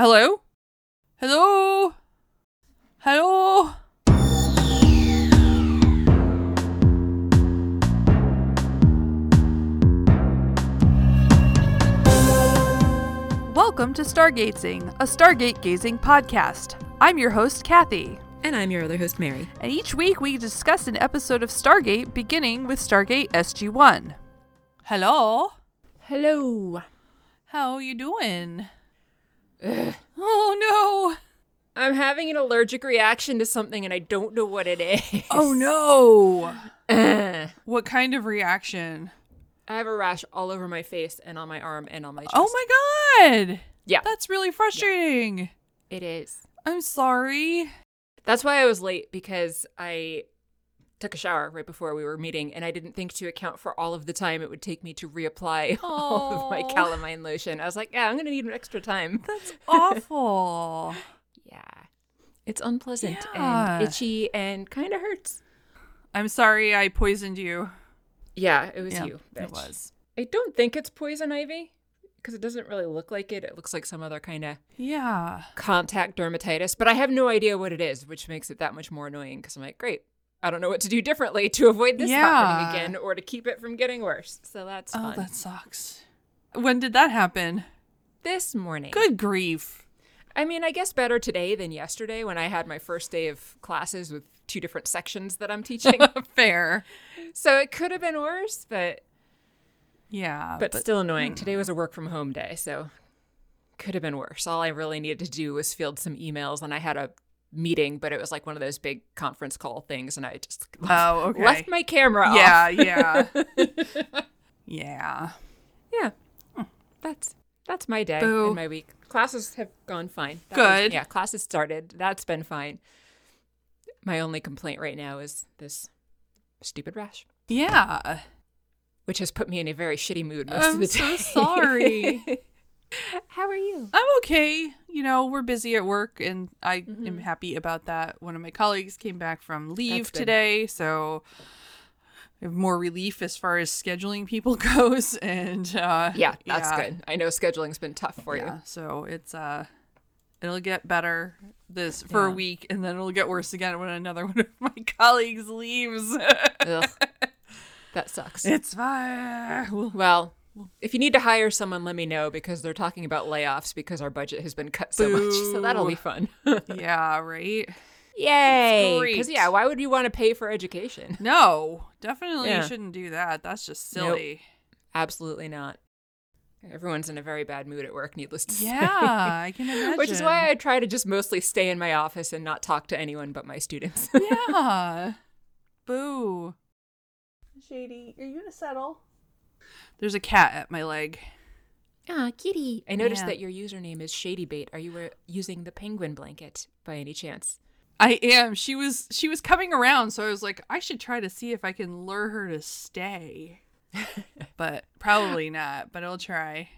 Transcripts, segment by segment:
Hello? Hello? Hello? Welcome to Stargazing, a Stargate gazing podcast. I'm your host, Kathy, And I'm your other host, Mary. and each week we discuss an episode of Stargate beginning with Stargate SG-1. Hello? Hello. How are you doing? Oh no! I'm having an allergic reaction to something and I don't know what it is. Oh no! What kind of reaction? I have a rash all over my face and on my arm and on my chest. Oh my god! Yeah. That's really frustrating. It is. I'm sorry. That's why I was late because I took a shower right before we were meeting and I didn't think to account for all of the time it would take me to reapply all of my calamine lotion. I was like, yeah, I'm going to need an extra time. That's awful. Yeah. It's unpleasant Yeah. and itchy and kind of hurts. I'm sorry I poisoned you. Yeah, it was Yeah, you. It was. I don't think it's poison ivy because it doesn't really look like it. It looks like some other kind of Yeah. contact dermatitis, but I have no idea what it is, which makes it that much more annoying because I'm like, great, I don't know what to do differently to avoid this Yeah. happening again or to keep it from getting worse. So that's Oh, that sucks. When did that happen? This morning. Good grief. I mean, I guess better today than yesterday when I had my first day of classes with two different sections that I'm teaching. Fair. so it could have been worse, but Yeah. but, still annoying. Mm. Today was a work from home day, so could have been worse. All I really needed to do was field some emails, and I had a meeting, but it was like one of those big conference call things, and I just Oh, okay. left my camera off. yeah, yeah. yeah. yeah. That's that's my day Boo. and my week. Classes have gone fine. That Good. was- yeah, classes started. That's been fine. My only complaint right now is this stupid rash, Yeah. which has put me in a very shitty mood most I'm of the so day. sorry. How are you? I'm okay. You know, we're busy at work, and I am Mm-hmm. happy about that. One of my colleagues came back from leave today, so I have more relief as far as scheduling people goes. And uh, Yeah, that's yeah, good. I know scheduling's been tough for you. So it's uh, it'll get better this for a week, and then it'll get worse again when another one of my colleagues leaves. That sucks. it's fine. Well, if you need to hire someone, let me know because they're talking about layoffs because our budget has been cut so much. So that'll be fun. yeah, right. Yay! Because yeah, why would you want to pay for education? No, definitely Yeah. shouldn't do that. That's just Nope. silly. Absolutely not. Everyone's in a very bad mood at work, needless to say. Yeah, I can imagine. Which is why I try to just mostly stay in my office and not talk to anyone but my students. yeah. Boo. Shady, are you gonna settle? There's a cat at my leg. Ah, kitty. I noticed Yeah. that your username is ShadyBait. Are you uh, using the penguin blanket by any chance? I am. She was she was coming around, so I was like, I should try to see if I can lure her to stay. but probably not, but I'll try.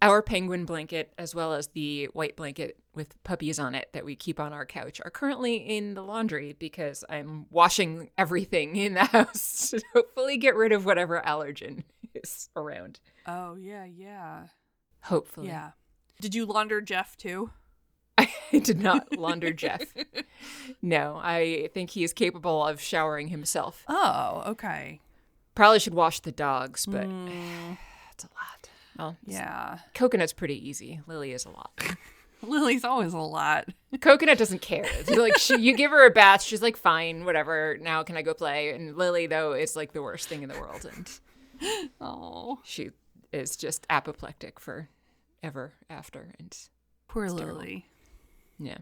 Our penguin blanket, as well as the white blanket with puppies on it that we keep on our couch, are currently in the laundry because I'm washing everything in the house to hopefully get rid of whatever allergen is around. Oh yeah, yeah. Hopefully. Yeah. Did you launder Jeff too? I did not launder Jeff. No, I think he is capable of showering himself. Oh, okay. Probably should wash the dogs, but Mm, it's a lot. Well, yeah. coconut's pretty easy. Lily is a lot. Lily's always a lot. Coconut doesn't care. It's like she, you give her a bath, she's like, "Fine, whatever. Now can I go play?" And Lily, though, is like the worst thing in the world, and Oh, she is just apoplectic for ever after. And poor. Lily. yeah,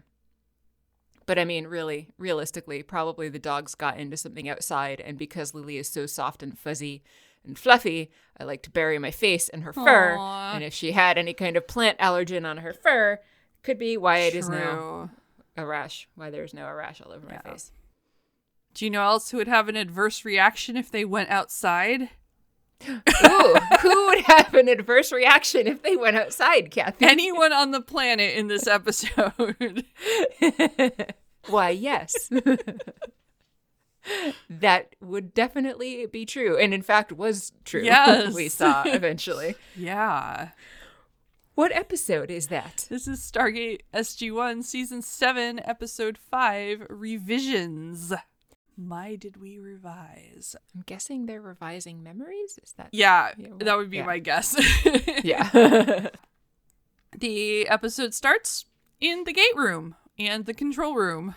but I mean, really, realistically, probably the dogs got into something outside, and because Lily is so soft and fuzzy and fluffy, I like to bury my face in her fur. And if she had any kind of plant allergen on her fur, could be why it is now True. a rash. Why there's now a rash all over my face. Do you know else who would have an adverse reaction if they went outside? Ooh, who would have an adverse reaction if they went outside, Kathy? Anyone on the planet in this episode. Why, yes. that would definitely be true. And in fact, was true. Yes. we saw eventually. yeah. What episode is that? This is Stargate SG1 Season 7, Episode 5 Revisions. My did we revise? I'm guessing they're revising memories. Is that? Yeah, Yeah, well, that would be yeah. my guess. Yeah. The episode starts in the gate room and the control room.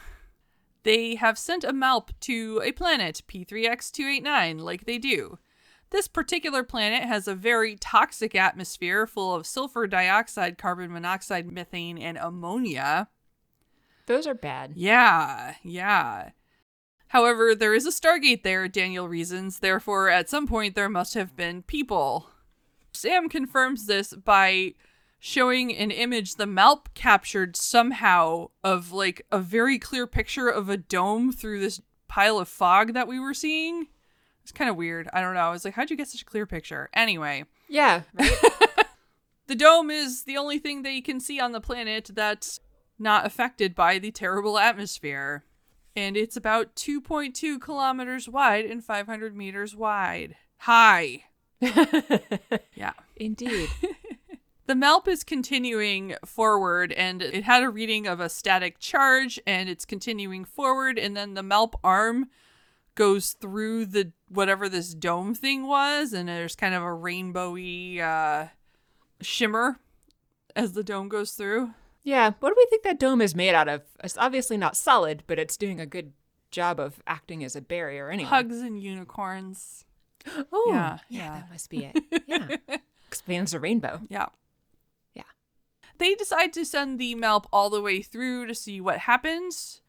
They have sent a MALP to a planet, P3X289, like they do. This particular planet has a very toxic atmosphere full of sulfur dioxide, carbon monoxide, methane, and ammonia. Those are bad. Yeah, yeah. However, there is a Stargate there, Daniel reasons, therefore, at some point, there must have been people. Sam confirms this by showing an image the MALP captured somehow of like a very clear picture of a dome through this pile of fog that we were seeing. It's kind of weird. I don't know. I was like, how'd you get such a clear picture? Anyway, Yeah. Right. the dome is the only thing they can see on the planet that's not affected by the terrible atmosphere. And it's about 2.2 kilometers wide and 500 meters wide. High. Yeah. Indeed. The MALP is continuing forward and it had a reading of a static charge and it's continuing forward and then the MALP arm goes through the whatever this dome thing was and there's kind of a rainbowy uh shimmer as the dome goes through. Yeah. What do we think that dome is made out of? It's obviously not solid, but it's doing a good job of acting as a barrier anyway. Hugs and unicorns. Oh, Yeah, yeah, yeah. that must be it. Yeah. Expands the rainbow. Yeah. They decide to send the MALP all the way through to see what happens.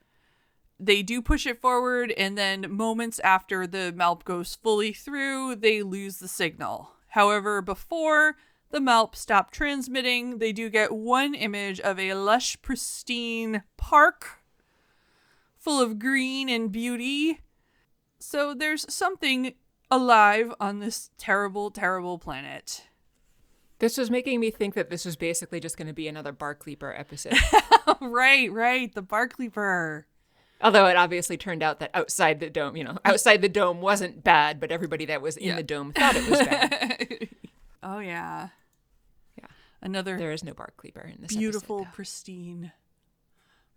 They do push it forward, and then moments after the MALP goes fully through, they lose the signal. However, before the MALP stop transmitting, they do get one image of a lush, pristine park full of green and beauty. So there's something alive on this terrible, terrible planet. This was making me think that this was basically just going to be another Bark Leaper episode. right, right. The Barclayper. Although it obviously turned out that outside the dome, you know, outside the dome wasn't bad, but everybody that was in Yeah. the dome thought it was bad. oh yeah. Yeah. Another there is no Bark Leaper in this beautiful, episode, pristine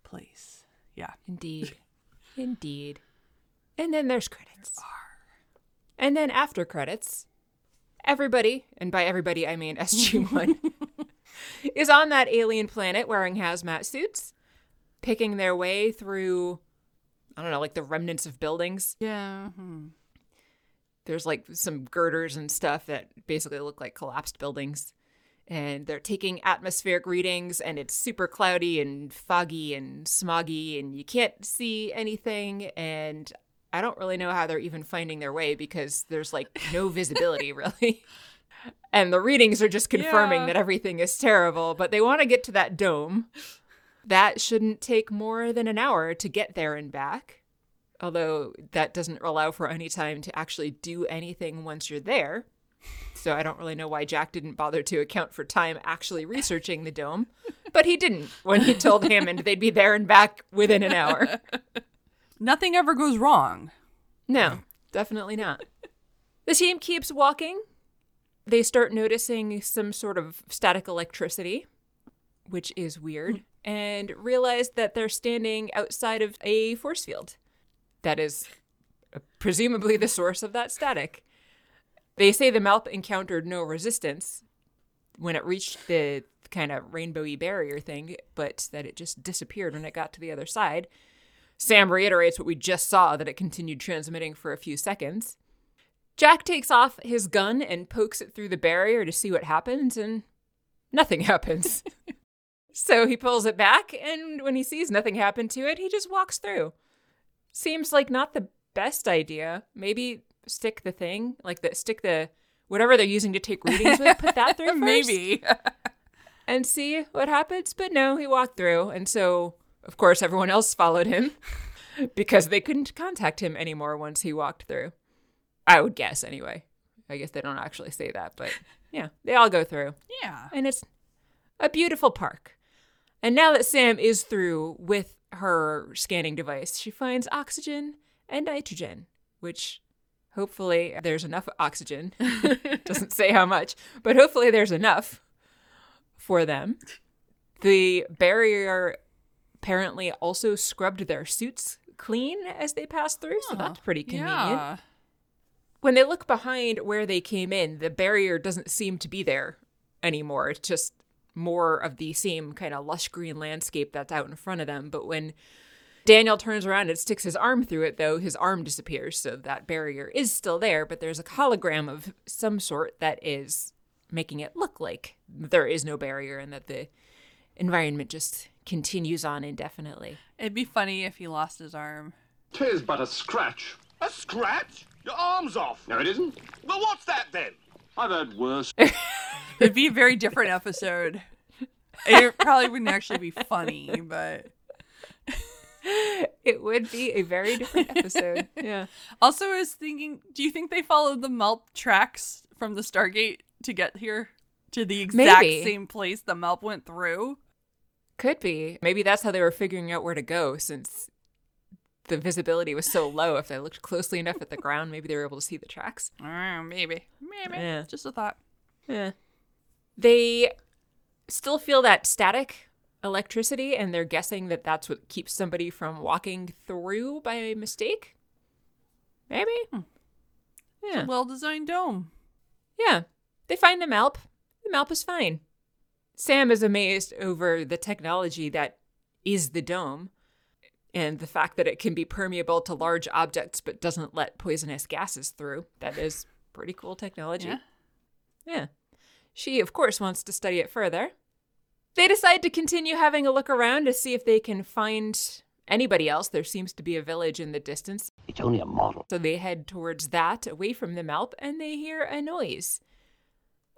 place. Yeah. Indeed. Indeed. And then there's credits. And then after credits, everybody, and by everybody I mean SG1, is on that alien planet wearing hazmat suits, picking their way through, I don't know, like the remnants of buildings. Yeah. hmm. There's like some girders and stuff that basically look like collapsed buildings. And they're taking atmospheric readings, and it's super cloudy and foggy and smoggy, and you can't see anything. And I don't really know how they're even finding their way because there's like no visibility, really. And the readings are just confirming Yeah. that everything is terrible, but they want to get to that dome. That shouldn't take more than an hour to get there and back although that doesn't allow for any time to actually do anything once you're there. So I don't really know why Jack didn't bother to account for time actually researching the dome, but he didn't when he told Hammond they'd be there and back within an hour. Nothing ever goes wrong. No, definitely not. The team keeps walking. They start noticing some sort of static electricity, which is weird, and realize that they're standing outside of a force field. That is presumably the source of that static. They say the MALP encountered no resistance when it reached the kind of rainbowy barrier thing, but that it just disappeared when it got to the other side. Sam reiterates what we just saw that it continued transmitting for a few seconds. Jack takes off his gun and pokes it through the barrier to see what happens, and nothing happens. so he pulls it back, and when he sees nothing happen to it, he just walks through. Seems like not the best idea. Maybe stick the thing, like the stick the whatever they're using to take readings with, put that through first Maybe. and see what happens. But no, he walked through. And so, of course, everyone else followed him because they couldn't contact him anymore once he walked through. I would guess, anyway. I guess they don't actually say that, but yeah, they all go through. yeah. And it's a beautiful park. And now that Sam is through with her scanning device, she finds oxygen and nitrogen, which hopefully there's enough oxygen. Doesn't say how much, but hopefully there's enough for them. The barrier apparently also scrubbed their suits clean as they passed through, so that's pretty convenient. Yeah. When they look behind where they came in, the barrier doesn't seem to be there anymore. It's just more of the same kind of lush green landscape that's out in front of them. But when Daniel turns around and sticks his arm through it, though, his arm disappears. So that barrier is still there, but there's a hologram of some sort that is making it look like there is no barrier and that the environment just continues on indefinitely. It'd be funny if he lost his arm. Tis but a scratch. A scratch? Your arm's off. No, it isn't. Well, what's that then? I've heard worse. It'd be a very different episode. It probably wouldn't actually be funny, but It would be a very different episode. yeah. also I was thinking, do you think they followed the MALP tracks from the Stargate to get here to the exact Maybe. same place the MALP went through? Could be. Maybe that's how they were figuring out where to go since the visibility was so low. If they looked closely enough at the ground, maybe they were able to see the tracks. Uh, maybe, maybe. Yeah. Just a thought. Yeah. They still feel that static electricity, and they're guessing that that's what keeps somebody from walking through by mistake. Maybe? Yeah. Well-designed dome. Yeah. They find the Malp. The Malp is fine. Sam is amazed over the technology that is the dome and the fact that it can be permeable to large objects but doesn't let poisonous gases through. That is pretty cool technology. Yeah. Yeah. She, of course, wants to study it further. They decide to continue having a look around to see if they can find anybody else. There seems to be a village in the distance. It's only a model. So they head towards that, away from the Malp, and they hear a noise.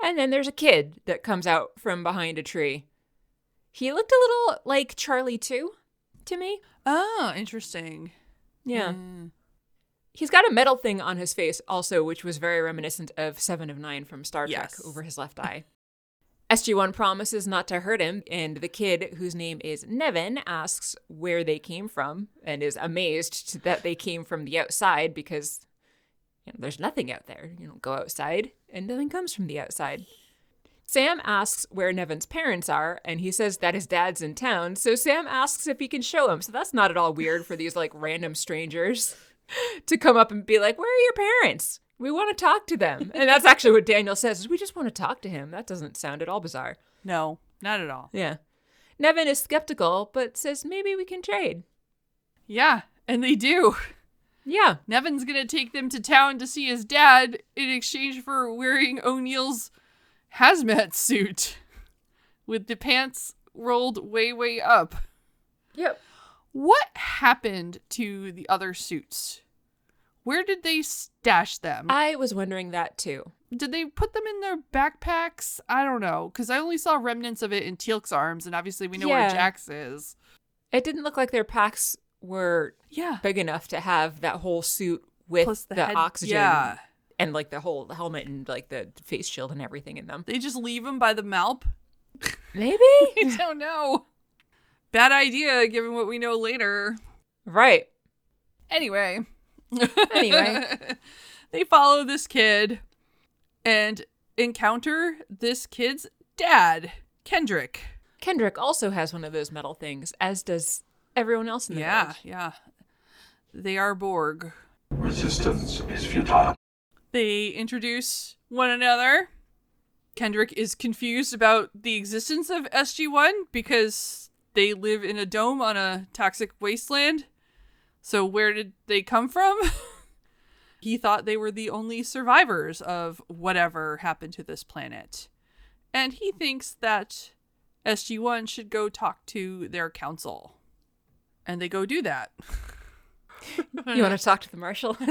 And then there's a kid that comes out from behind a tree. He looked a little like Charlie too, to me. Oh, interesting. Yeah. Mm. He's got a metal thing on his face also, which was very reminiscent of Seven of Nine from Star Trek Yes. over his left eye. SG1 promises not to hurt him, and the kid, whose name is Nevin, asks where they came from and is amazed that they came from the outside because you know, there's nothing out there. You don't go outside, and nothing comes from the outside. Sam asks where Nevin's parents are, and he says that his dad's in town. So Sam asks if he can show him. So that's not at all weird for these like random strangers to come up and be like, "Where are your parents? We want to talk to them." And that's actually what Daniel says: is we just want to talk to him. That doesn't sound at all bizarre. No, not at all. Yeah. Nevin is skeptical, but says maybe we can trade. Yeah, and they do. Yeah. Nevin's gonna take them to town to see his dad in exchange for wearing O'Neill's hazmat suit with the pants rolled way, way up. Yep. What happened to the other suits? Where did they stash them? I was wondering that too. did they put them in their backpacks? I don't know, because I only saw remnants of it in Teal'c's arms, and obviously we know Yeah. where Jack's is. It didn't look like their packs were Yeah. big enough to have that whole suit with Plus the, the, head- oxygen Yeah. and like the whole helmet and like the face shield and everything in them. They just leave them by the Malp? Maybe. I don't know. Bad idea, given what we know later. right. Anyway. Anyway. they follow this kid and encounter this kid's dad, Kendrick. Kendrick also has one of those metal things, as does everyone else in the Yeah, village. yeah. They are Borg. Resistance is futile. They introduce one another. Kendrick is confused about the existence of SG1 because they live in a dome on a toxic wasteland. So, where did they come from? he thought they were the only survivors of whatever happened to this planet. And he thinks that SG1 should go talk to their council. And they go do that. You want to talk to the marshal?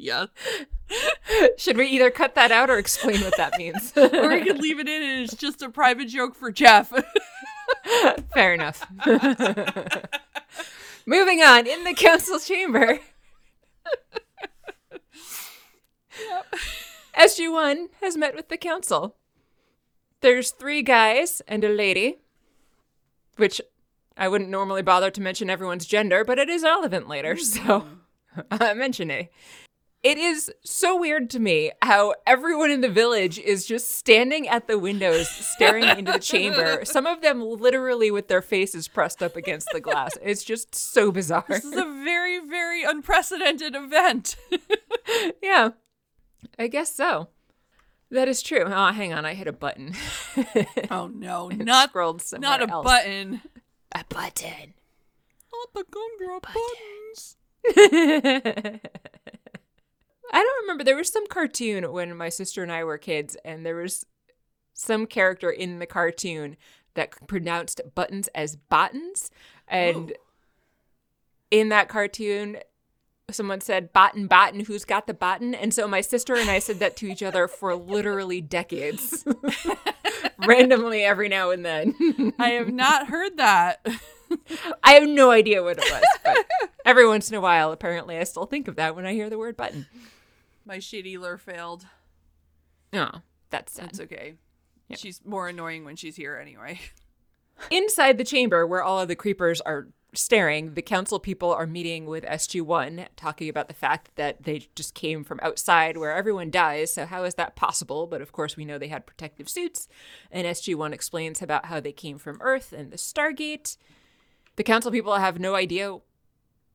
Yeah. Should we either cut that out or explain what that means? or we could leave it in and it's just a private joke for Jeff. Fair enough. Moving on, in the council chamber. SG1 has met with the council. There's three guys and a lady, which I wouldn't normally bother to mention everyone's gender, but it is relevant later, mm. so I mention it. It is so weird to me how everyone in the village is just standing at the windows staring into the chamber. Some of them literally with their faces pressed up against the glass. It's just so bizarre. This is a very, very unprecedented event. yeah. I guess so. That is true. Oh, hang on. I hit a button. oh no, not scrolled somewhere not a else. button. A button. Not the gumdrop buttons. I don't remember. There was some cartoon when my sister and I were kids, and there was some character in the cartoon that pronounced buttons as bottons. And in that cartoon, someone said, Botten, Botten, who's got the botten? And so my sister and I said that to each other for literally decades, randomly every now and then. I have not heard that. I have no idea what it was, but every once in a while, apparently, I still think of that when I hear the word button. My shitty lure failed. Oh, that's sad. That's okay. She's more annoying when she's here anyway. Inside the chamber where all of the creepers are staring, the council people are meeting with SG1, talking about the fact that they just came from outside where everyone dies. So, how is that possible? But of course, we know they had protective suits. And SG1 explains about how they came from Earth and the Stargate. The council people have no idea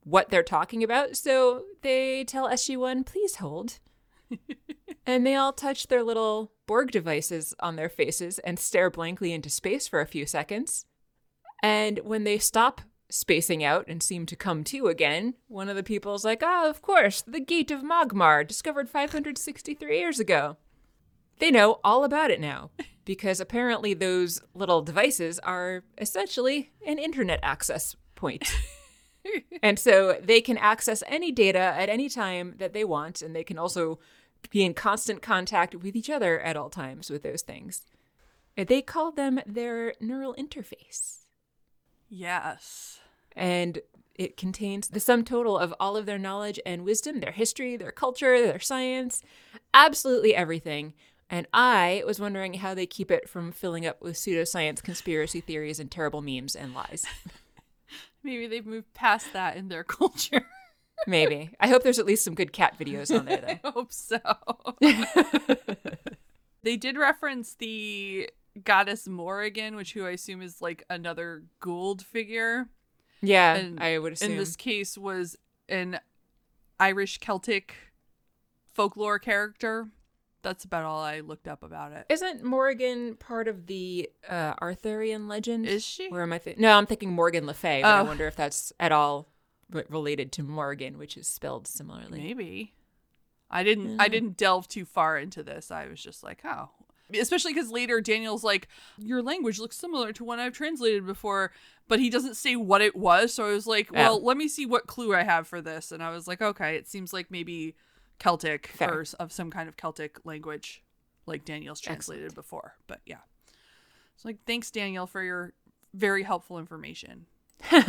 what they're talking about. So, they tell SG1, please hold. and they all touch their little Borg devices on their faces and stare blankly into space for a few seconds. And when they stop spacing out and seemed to come to again, one of the people's like, Ah, of course, the Gate of Mogmar, discovered 563 years ago. They know all about it now, because apparently those little devices are essentially an internet access point. and so they can access any data at any time that they want, and they can also be in constant contact with each other at all times with those things. They call them their neural interface. Yes. And it contains the sum total of all of their knowledge and wisdom, their history, their culture, their science, absolutely everything. And I was wondering how they keep it from filling up with pseudoscience, conspiracy theories, and terrible memes and lies. Maybe they've moved past that in their culture. Maybe. I hope there's at least some good cat videos on there, though. I hope so. they did reference the goddess Morrigan, which who I assume is like another Goa'uld figure. Yeah, And I would assume. In this case, was an Irish Celtic folklore character. That's about all I looked up about it. Isn't Morrigan part of the uh, Arthurian legend? Is she? Where am I? Th- no, I'm thinking Morgan Le Fay, but I Oh. wonder if that's at all re- related to Morgan, which is spelled similarly. Maybe. I didn't. I didn't delve too far into this. I was just like, oh. Especially because later Daniel's like, your language looks similar to one I've translated before, but he doesn't say what it was. So I was like, Yeah. well, let me see what clue I have for this. And I was like, okay, it seems like maybe Celtic Fair. or of some kind of Celtic language, like Daniel's translated before. But yeah, it's like, thanks Daniel for your very helpful information.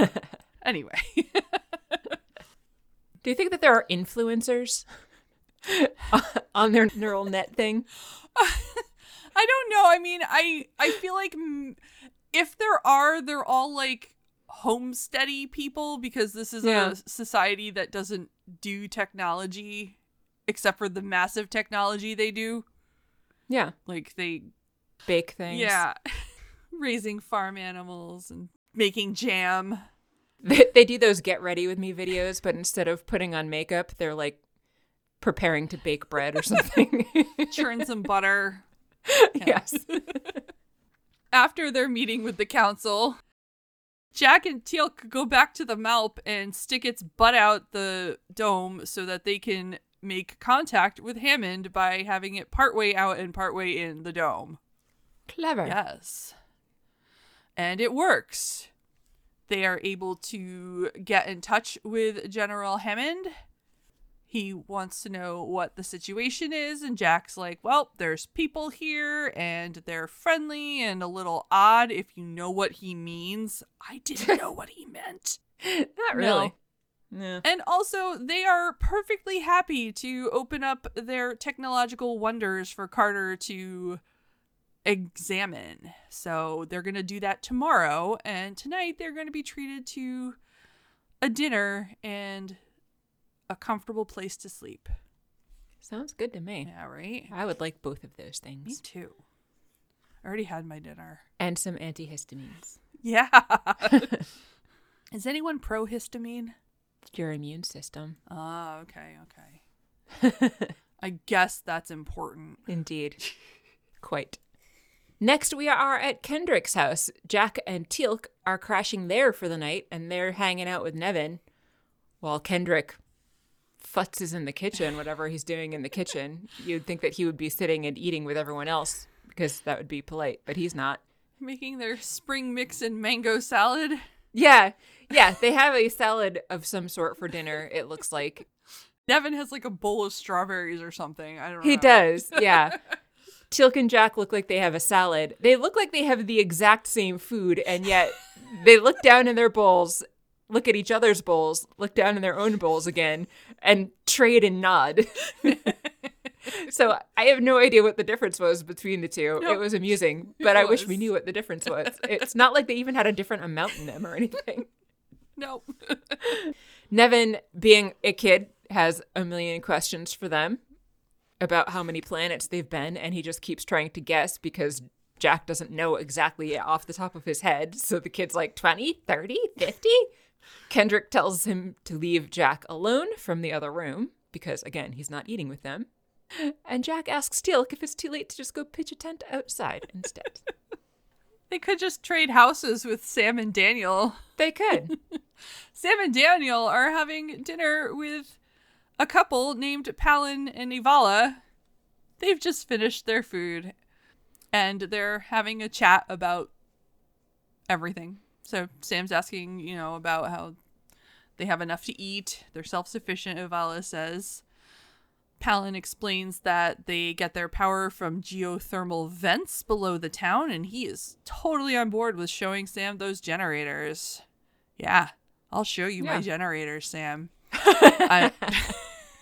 anyway, Do you think that there are influencers on their neural net thing? I don't know. I mean, I I feel like if there are, they're all like homesteady people because this is Yeah. a society that doesn't do technology except for the massive technology they do. Yeah, Like they bake things. yeah, raising farm animals and making jam. They, they do those get ready with me videos, but instead of putting on makeup, they're like preparing to bake bread or something. churn some butter. yes. After their meeting with the council, Jack and Teal'c go back to the Malp and stick its butt out the dome so that they can make contact with Hammond by having it partway out and partway in the dome. Clever. Yes. And it works. They are able to get in touch with General Hammond. He wants to know what the situation is, and Jack's like, Well, there's people here, and they're friendly and a little odd if you know what he means. I didn't know what he meant. Not really. No. And also, they are perfectly happy to open up their technological wonders for Carter to examine. So they're going to do that tomorrow. And tonight, they're going to be treated to a dinner and a comfortable place to sleep. Sounds good to me. Yeah, right? I would like both of those things. Me too. I already had my dinner. And some antihistamines. Yeah. Is anyone pro histamine? Your immune system. Ah, okay, okay. I guess that's important. Indeed. Quite. Next, we are at Kendrick's house. Jack and Teal'c are crashing there for the night, and they're hanging out with Nevin while Kendrick futzes in the kitchen, whatever he's doing in the kitchen. You'd think that he would be sitting and eating with everyone else because that would be polite, but he's not. Making their spring mix and mango salad. Yeah, yeah, they have a salad of some sort for dinner, it looks like. Nevin has like a bowl of strawberries or something. I don't know. He does, yeah. Teal'c and Jack look like they have a salad. They look like they have the exact same food, and yet they look down in their bowls, look at each other's bowls, look down in their own bowls again, and trade and nod. so I have no idea what the difference was between the two. No. It was amusing, but I wish we knew what the difference was. It's not like they even had a different amount in them or anything. No. Nevin, being a kid, has a million questions for them about how many planets they've been, and he just keeps trying to guess because Jack doesn't know exactly off the top of his head. So the kid's like 20, 30, 50? Kendrick tells him to leave Jack alone from the other room because, again, he's not eating with them. And Jack asks Teal'c if it's too late to just go pitch a tent outside instead. they could just trade houses with Sam and Daniel. they could. Sam and Daniel are having dinner with a couple named Palin and Avala. They've just finished their food and they're having a chat about everything. So Sam's asking, you know, about how they have enough to eat, they're self sufficient, Avala says. Palin explains that they get their power from geothermal vents below the town, and he is totally on board with showing Sam those generators. Yeah, I'll show you my generators, Sam. I,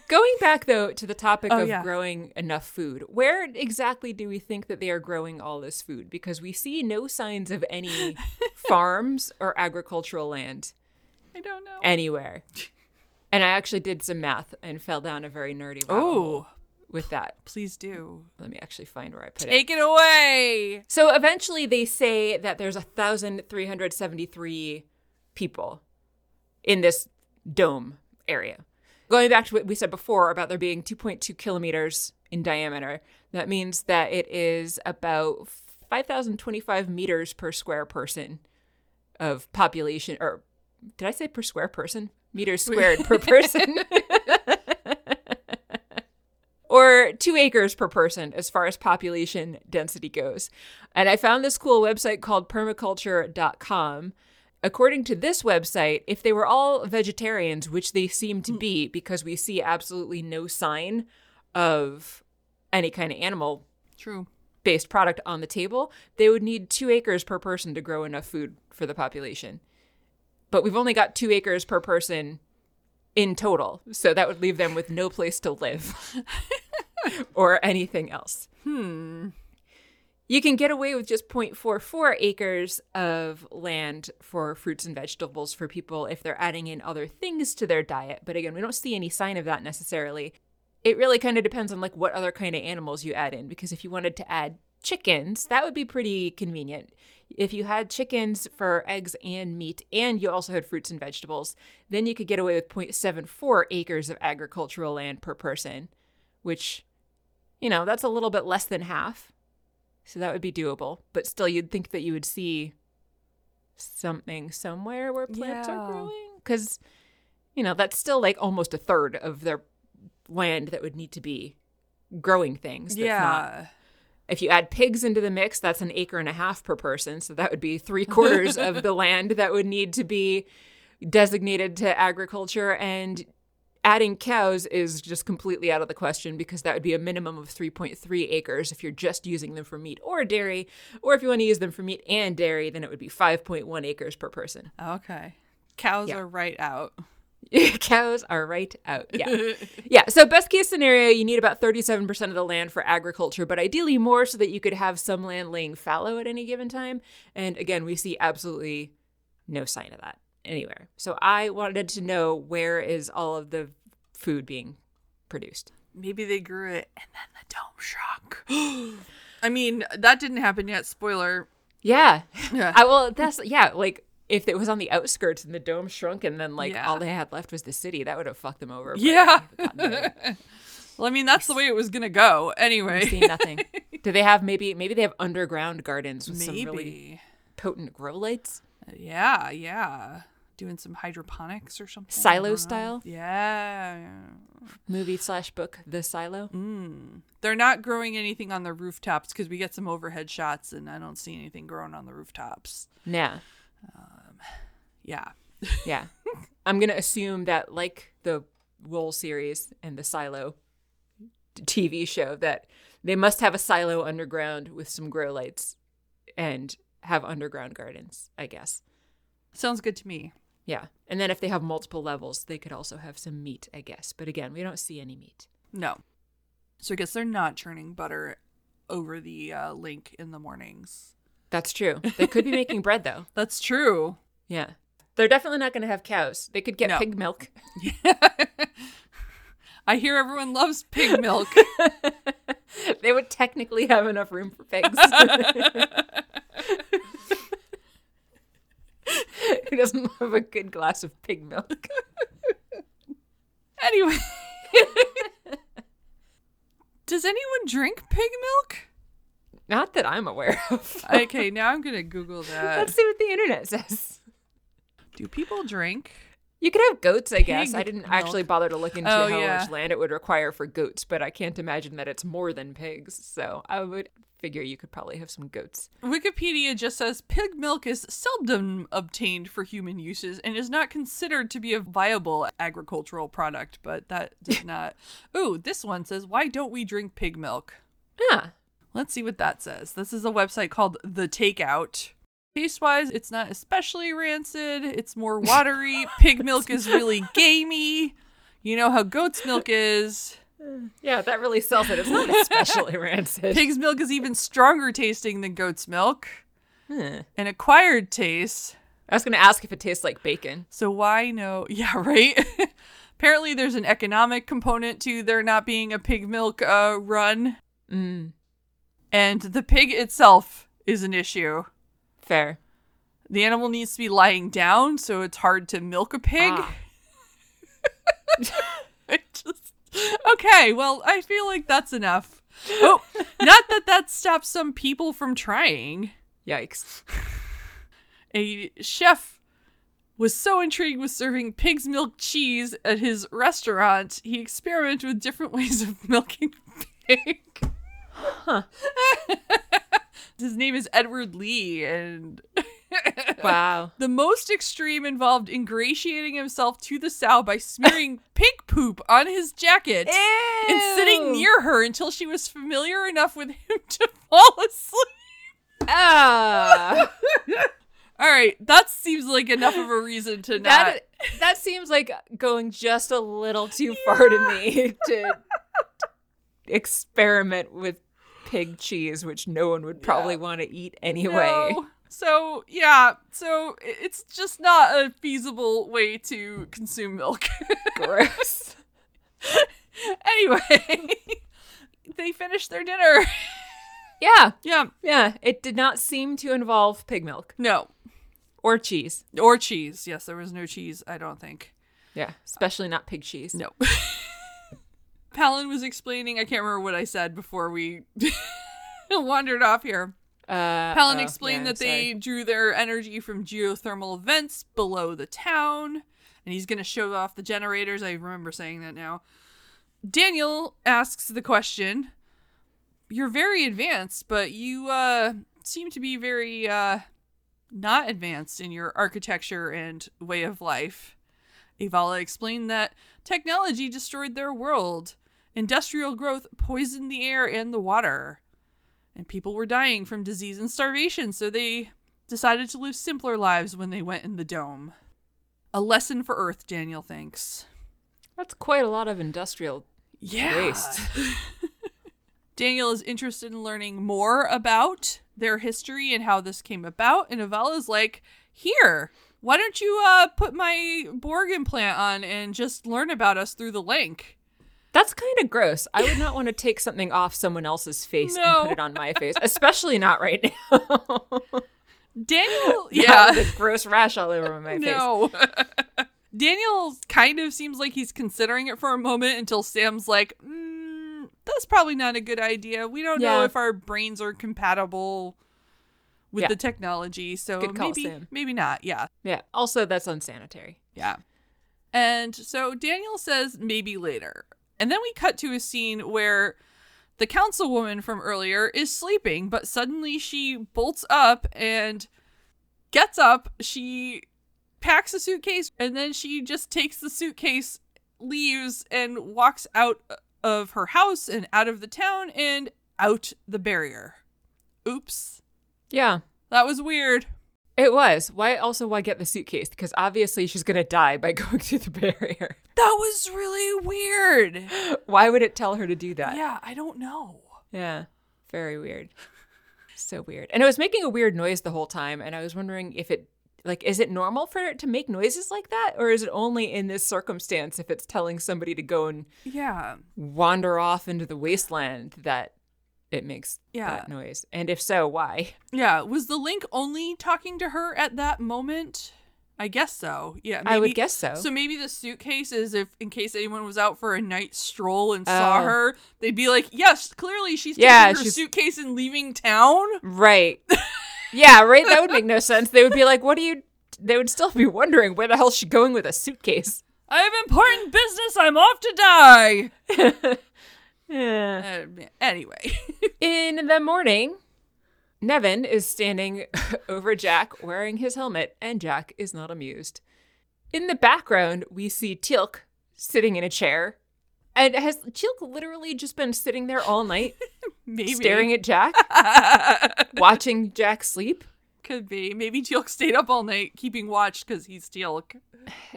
Going back though to the topic Oh, of yeah. growing enough food, where exactly do we think that they are growing all this food? Because we see no signs of any farms or agricultural land I don't know. anywhere. And I actually did some math and fell down a very nerdy Oh, with that. please do. Let me actually find where I put it. Take it away. So eventually they say that there's a thousand three hundred seventy-three people in this dome area. Going back to what we said before about there being 2.2 kilometers in diameter, that means that it is about 5,025 meters per square person of population, or did I say per square person? Meters squared per person. or two acres per person as far as population density goes. And I found this cool website called permaculture.com. According to this website, if they were all vegetarians, which they seem to be because we see absolutely no sign of any kind of animal True. based product on the table, they would need two acres per person to grow enough food for the population. But we've only got two acres per person in total. So that would leave them with no place to live or anything else. Hmm. You can get away with just 0.44 acres of land for fruits and vegetables for people if they're adding in other things to their diet. But again, we don't see any sign of that necessarily. It really kind of depends on like what other kind of animals you add in because if you wanted to add chickens, that would be pretty convenient. If you had chickens for eggs and meat and you also had fruits and vegetables, then you could get away with 0.74 acres of agricultural land per person, which you know, that's a little bit less than half. So that would be doable. But still, you'd think that you would see something somewhere where plants Yeah. are growing. Because, you know, that's still like almost a third of their land that would need to be growing things. That's not- yeah. if you add pigs into the mix, that's an acre and a half per person. So that would be three quarters of the land that would need to be designated to agriculture. And adding cows is just completely out of the question because that would be a minimum of 3.3 acres if you're just using them for meat or dairy. Or if you want to use them for meat and dairy, then it would be 5.1 acres per person. Okay. Cows Yeah. are right out. cows are right out. Yeah. yeah. So, best case scenario, you need about 37% of the land for agriculture, but ideally more so that you could have some land laying fallow at any given time. And again, we see absolutely no sign of that anywhere. So, I wanted to know where is all of the food being produced. maybe they grew it and then the dome shrunk. I mean, that didn't happen yet. Spoiler. Yeah. Yeah. I well that's yeah, like if it was on the outskirts and the dome shrunk and then like Yeah. all they had left was the city, that would have fucked them over. Yeah. Well, I mean, that's the way it was gonna go. Anyway, We've nothing. Do they have maybe maybe they have underground gardens with some really maybe. potent grow lights? Uh, yeah, yeah. Doing some hydroponics or something. Silo style? Yeah. yeah. Movie slash book, The Silo. Mm. They're not growing anything on the rooftops because we get some overhead shots and I don't see anything growing on the rooftops. Yeah. Yeah. Yeah. I'm going to assume that, like the Wool series and the Silo TV show, that they must have a silo underground with some grow lights and have underground gardens, I guess. Sounds good to me. Yeah. And then if they have multiple levels, they could also have some meat, I guess. But again, we don't see any meat. No. So I guess they're not churning butter over the uh, link in the mornings. That's true. They could be making bread, though. That's true. Yeah. They're definitely not going to have cows. They could get No. pig milk. I hear everyone loves pig milk. they would technically have enough room for pigs. Who doesn't love a good glass of pig milk? anyway. Does anyone drink pig milk? Not that I'm aware of. Okay, now I'm going to Google that. Let's see what the internet says. Do people drink? You could have goats, I guess. I didn't milk. actually bother to look into Oh, how yeah. much land it would require for goats, but I can't imagine that it's more than pigs. So I would figure you could probably have some goats. Wikipedia just says pig milk is seldom obtained for human uses and is not considered to be a viable agricultural product, but that did not. Ooh, this one says, Why don't we drink pig milk? Yeah. Let's see what that says. This is a website called The Takeout. Taste wise, it's not especially rancid. It's more watery. Pig milk is really gamey. You know how goat's milk is. Yeah, that really sells it. It's not especially rancid. Pig's milk is even stronger tasting than goat's milk. Huh. An acquired taste. I was going to ask if it tastes like bacon. So why no? Yeah, right. Apparently, there's an economic component to there not being a pig milk uh, run, Mm, and the pig itself is an issue. Fair. The animal needs to be lying down, so it's hard to milk a pig. Ah. Just- okay, well, I feel like that's enough. Oh, not that that stops some people from trying. Yikes. A chef was so intrigued with serving pig's milk cheese at his restaurant, he experimented with different ways of milking pig. His name is Edward Lee, and Wow. the most extreme involved ingratiating himself to the sow by smearing pig poop on his jacket and sitting near her until she was familiar enough with him to fall asleep. Ah. All right, that seems like enough of a reason to not. that that seems like going just a little too far to me to experiment with pig cheese, which no one would probably want to eat anyway. No. So yeah, so it's just not a feasible way to consume milk. Gross. anyway, they finished their dinner. Yeah, yeah, yeah. It did not seem to involve pig milk no, or cheese. or cheese. Yes, there was no cheese. I don't think. Yeah, especially not pig cheese. No. Palin was explaining. I can't remember what I said before we wandered off here. Uh, Palin oh, explained yeah, that they sorry. drew their energy from geothermal vents below the town, and he's going to show off the generators. I remember saying that now. Daniel asks the question You're very advanced, but you uh, seem to be very uh, not advanced in your architecture and way of life. Avala explained that technology destroyed their world. Industrial growth poisoned the air and the water and people were dying from disease and starvation, so they decided to live simpler lives when they went in the dome. A lesson for Earth, Daniel thinks. That's quite a lot of industrial Yeah. waste. Daniel is interested in learning more about their history and how this came about, and Avala's like, "Here, why don't you uh put my Borg implant on and just learn about us through the link?" That's kind of gross. I would not want to take something off someone else's face No. and put it on my face, especially not right now. Daniel, yeah, yeah, gross rash all over my face. no. Daniel kind of seems like he's considering it for a moment until Sam's like, mm, "That's probably not a good idea. We don't know if our brains are compatible with Yeah. the technology, so call, maybe Sam. maybe not." Yeah, Yeah. Also, that's unsanitary. yeah. And so Daniel says maybe later, and then we cut to a scene where the councilwoman from earlier is sleeping, but suddenly she bolts up and gets up. She packs a suitcase and then she just takes the suitcase, leaves, and walks out of her house and out of the town and out the barrier. Oops. Yeah. That was weird. It was. Why also why get the suitcase? Because obviously she's gonna die by going through the barrier. That was really weird. Why would it tell her to do that? Yeah, I don't know. Yeah. Very weird. So weird. And it was making a weird noise the whole time, and I was wondering if it like is it normal for it to make noises like that? Or is it only in this circumstance if it's telling somebody to go and Yeah. wander off into the wasteland that it makes Yeah. that noise? And if so, why? Yeah. Was the link only talking to her at that moment? I guess so. Yeah. I would guess so. So maybe the suitcase is if, in case anyone was out for a night stroll and saw Oh. her, they'd be like, "Yes, clearly she's Yeah, taking her she's- suitcase and leaving town." Right. yeah, right. That would make no sense. They would be like, what do you they would still be wondering where the hell's she going with a suitcase? I have important business. I'm off to die. Yeah. Uh, anyway, In the morning, Nevin is standing over Jack wearing his helmet, and Jack is not amused. In the background, we see Teal'c sitting in a chair. And has Teal'c literally just been sitting there all night, maybe staring at Jack, watching Jack sleep? could be. Maybe Teal'c stayed up all night keeping watch because he's Teal'c.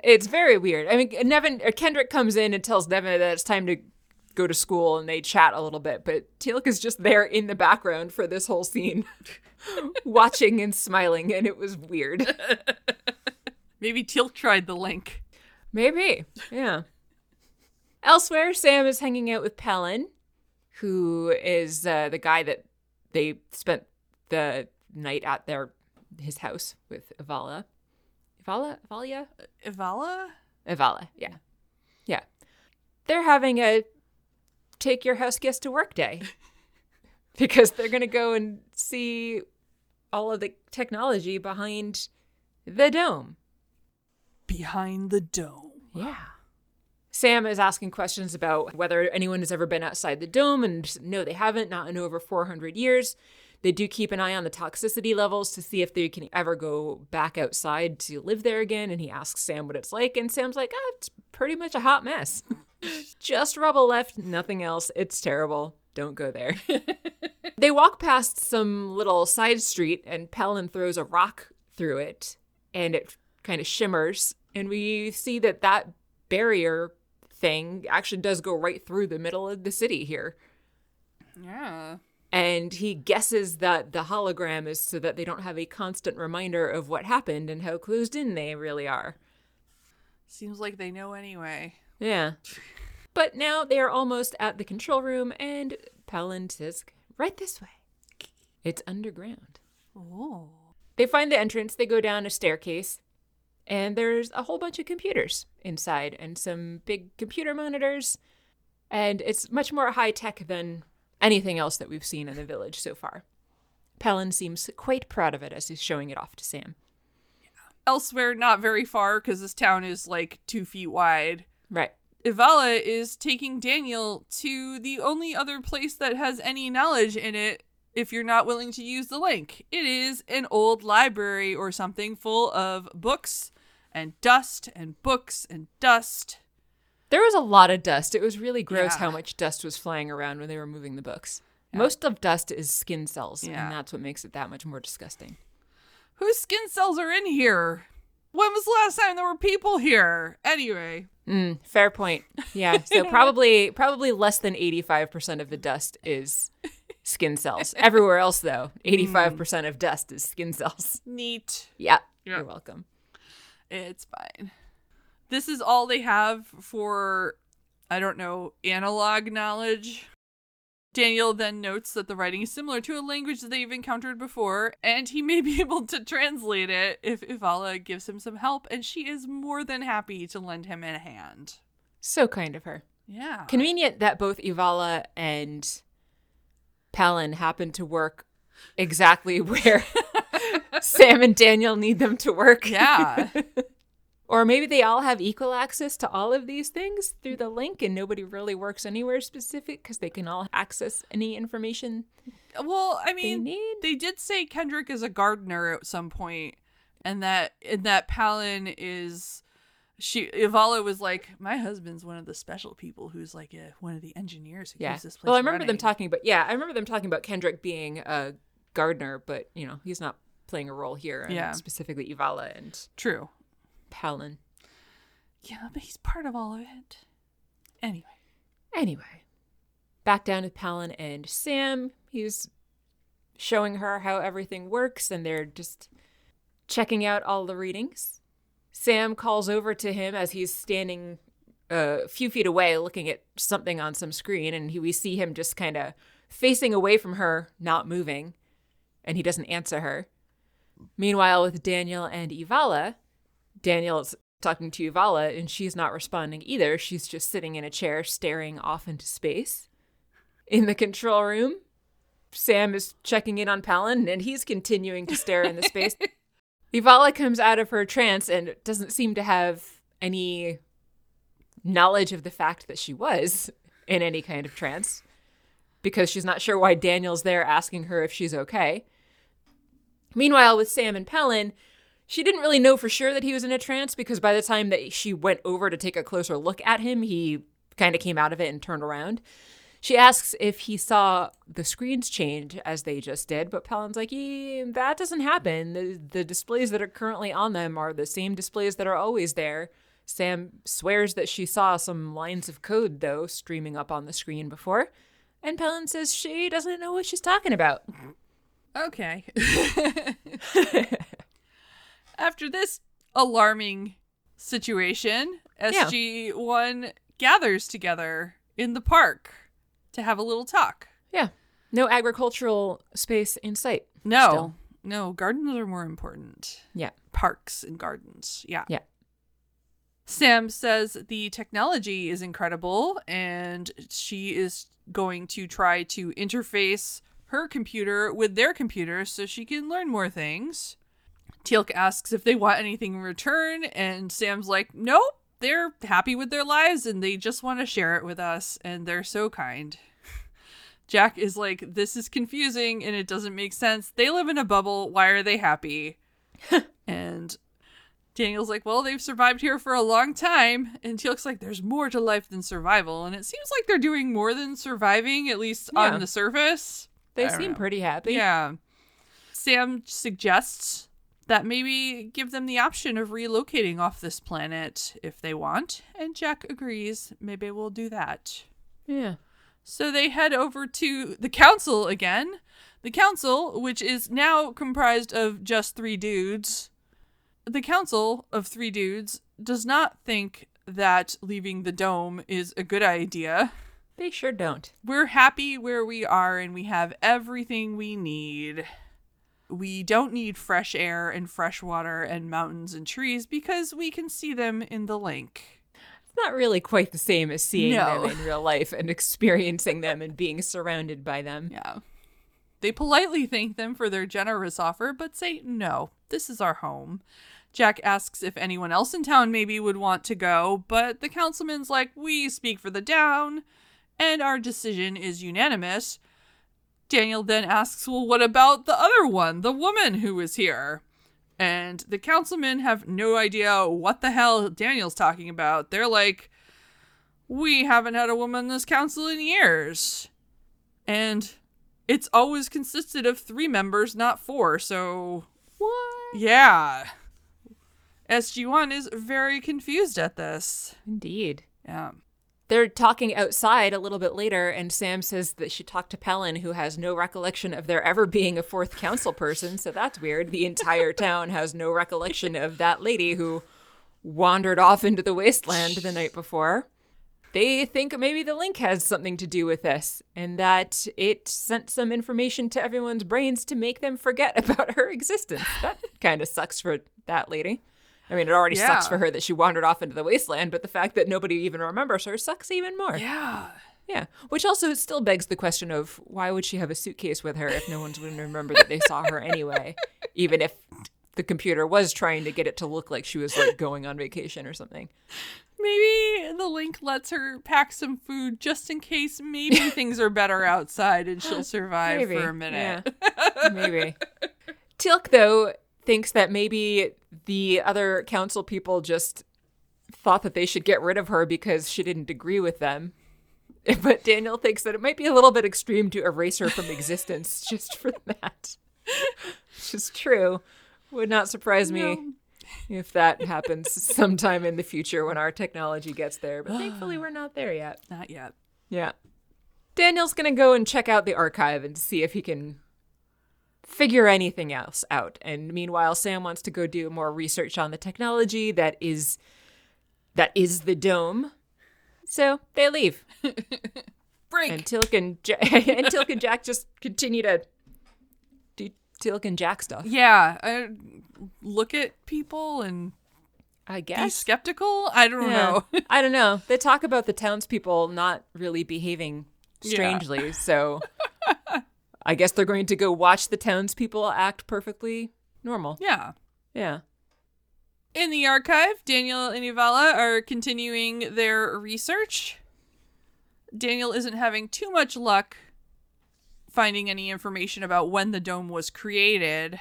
It's very weird. I mean, Nevin Kendrick comes in and tells Nevin that it's time to go to school, and they chat a little bit. But Teal'c is just there in the background for this whole scene, watching and smiling, and it was weird. Maybe Teal'c tried the link. Maybe, yeah. Elsewhere, Sam is hanging out with Palin, who is uh, the guy that they spent the night at their his house with Ivala. Ivala, Ivalia, Ivala? Ivala, yeah, yeah. They're having a take your house guest to work day because they're gonna go and see all of the technology behind the dome. Behind the dome. Yeah. Sam is asking questions about whether anyone has ever been outside the dome, and no, they haven't, not in over 400 years. They do keep an eye on the toxicity levels to see if they can ever go back outside to live there again. And he asks Sam what it's like, and Sam's like, ah, it's pretty much a hot mess. Just rubble left, nothing else. It's terrible. Don't go there. they walk past some little side street, and Palin throws a rock through it, and it kind of shimmers. And we see that that barrier thing actually does go right through the middle of the city here. Yeah. And he guesses that the hologram is so that they don't have a constant reminder of what happened and how closed in they really are. Seems like they know anyway. Yeah. But now they are almost at the control room, and Palin says, Right this way. It's underground. Oh. They find the entrance, they go down a staircase, and there's a whole bunch of computers inside and some big computer monitors. And it's much more high tech than anything else that we've seen in the village so far. Palin seems quite proud of it as he's showing it off to Sam. Elsewhere, not very far because this town is like two feet wide. Right. Ivala is taking Daniel to the only other place that has any knowledge in it if you're not willing to use the link. It is an old library or something full of books and dust and books and dust. There was a lot of dust. It was really gross Yeah. how much dust was flying around when they were moving the books. Most of dust is skin cells, Yeah. and that's what makes it that much more disgusting. Whose skin cells are in here? When was the last time there were people here? Anyway, Mm, fair point. Yeah. So probably probably less than 85% of the dust is skin cells. Everywhere else though, 85% of dust is skin cells. neat. Yeah. Yeah. You're welcome. It's fine. This is all they have for I don't know, analog knowledge. Daniel then notes that the writing is similar to a language that they've encountered before, and he may be able to translate it if Ivala gives him some help, and she is more than happy to lend him a hand. So kind of her. Yeah. Convenient that both Ivala and Palin happen to work exactly where Sam and Daniel need them to work. Yeah. Or maybe they all have equal access to all of these things through the link and nobody really works anywhere specific because they can all access any information. Well, I mean, need- they did say Kendrick is a gardener at some point, and that and that Palin is she Ivala was like, my husband's one of the special people who's like a, one of the engineers who Yeah. keeps this place. Well, I remember them talking about, yeah, I remember them talking about Kendrick being a gardener, but, you know, he's not playing a role here. and Yeah. Specifically Ivala and True. Palin. Yeah, but he's part of all of it. Anyway, Anyway, back down with Palin and Sam. He's showing her how everything works, and they're just checking out all the readings. Sam calls over to him as he's standing a few feet away looking at something on some screen, and he, we see him just kind of facing away from her, not moving, and he doesn't answer her. Meanwhile, with Daniel and Ivala, Daniel's talking to Ivala and she's not responding either. She's just sitting in a chair staring off into space. In the control room, Sam is checking in on Palin and he's continuing to stare into space. Ivala comes out of her trance and doesn't seem to have any knowledge of the fact that she was in any kind of trance because she's not sure why Daniel's there asking her if she's okay. Meanwhile, with Sam and Palin, she didn't really know for sure that he was in a trance because by the time that she went over to take a closer look at him, he kind of came out of it and turned around. She asks if he saw the screens change as they just did, but Palin's like, "Eh, that doesn't happen. The, the displays that are currently on them are the same displays that are always there. Sam swears that she saw some lines of code, though, streaming up on the screen before. And Palin says she doesn't know what she's talking about. okay. After this alarming situation, SG1 gathers together in the park to have a little talk. Yeah. No agricultural space in sight. No, Still. no, gardens are more important. Yeah. Parks and gardens. Yeah. Yeah. Sam says the technology is incredible and she is going to try to interface her computer with their computer so she can learn more things. Teal'c asks if they want anything in return, and Sam's like, nope, they're happy with their lives and they just want to share it with us, and they're so kind. Jack is like, this is confusing and it doesn't make sense. They live in a bubble. Why are they happy? and Daniel's like, well, they've survived here for a long time. And Teal'c's like, there's more to life than survival. And it seems like they're doing more than surviving, at least Yeah. on the surface. They seem know. pretty happy. Yeah. Sam suggests that maybe give them the option of relocating off this planet if they want. And Jack agrees. Maybe we'll do that. Yeah. So they head over to the council again. The council, which is now comprised of just three dudes, the council of three dudes does not think that leaving the dome is a good idea. They sure don't. We're happy where we are and we have everything we need. We don't need fresh air and fresh water and mountains and trees because we can see them in the link. It's not really quite the same as seeing No. them in real life and experiencing them and being surrounded by them. Yeah. They politely thank them for their generous offer, but say, no, this is our home. Jack asks if anyone else in town maybe would want to go, but the councilman's like, we speak for the down, and our decision is unanimous. Daniel then asks, well, what about the other one, the woman who was here? And the councilmen have no idea what the hell Daniel's talking about. They're like, we haven't had a woman in this council in years. And it's always consisted of three members, not four. So, What? yeah. SG1 is very confused at this. Indeed. Yeah. They're talking outside a little bit later, and Sam says that she talked to Pelin, who has no recollection of there ever being a fourth council person. So that's weird. The entire town has no recollection of that lady who wandered off into the wasteland the night before. they think maybe the link has something to do with this and that it sent some information to everyone's brains to make them forget about her existence. That kind of sucks for that lady. I mean, it already sucks for her that she wandered off into the wasteland, but the fact that nobody even remembers her sucks even more. Yeah. Yeah. Which also still begs the question of why would she have a suitcase with her if no one's going to remember that they saw her anyway, even if the computer was trying to get it to look like she was like going on vacation or something. Maybe the link lets her pack some food just in case maybe things are better outside and she'll survive Maybe. for a minute. Yeah. Maybe. Teal'c, though, thinks that maybe the other council people just thought that they should get rid of her because she didn't agree with them. But Daniel thinks that it might be a little bit extreme to erase her from existence just for that. Which is true. Would not surprise me No. if that happens sometime in the future when our technology gets there. But thankfully, we're not there yet. Not yet. Yeah. Daniel's going to go and check out the archive and see if he can figure anything else out. And meanwhile, Sam wants to go do more research on the technology that is that is the dome. So they leave. Break. And Teal'c and, ja- and Teal'c and Jack just continue to do Teal'c and Jack stuff. yeah. I look at people and I be guess. skeptical. I don't Yeah. know. I don't know. They talk about the townspeople not really behaving Yeah. strangely, so I guess they're going to go watch the townspeople act perfectly normal. yeah. Yeah. In the archive, Daniel and Ivala are continuing their research. Daniel isn't having too much luck finding any information about when the dome was created.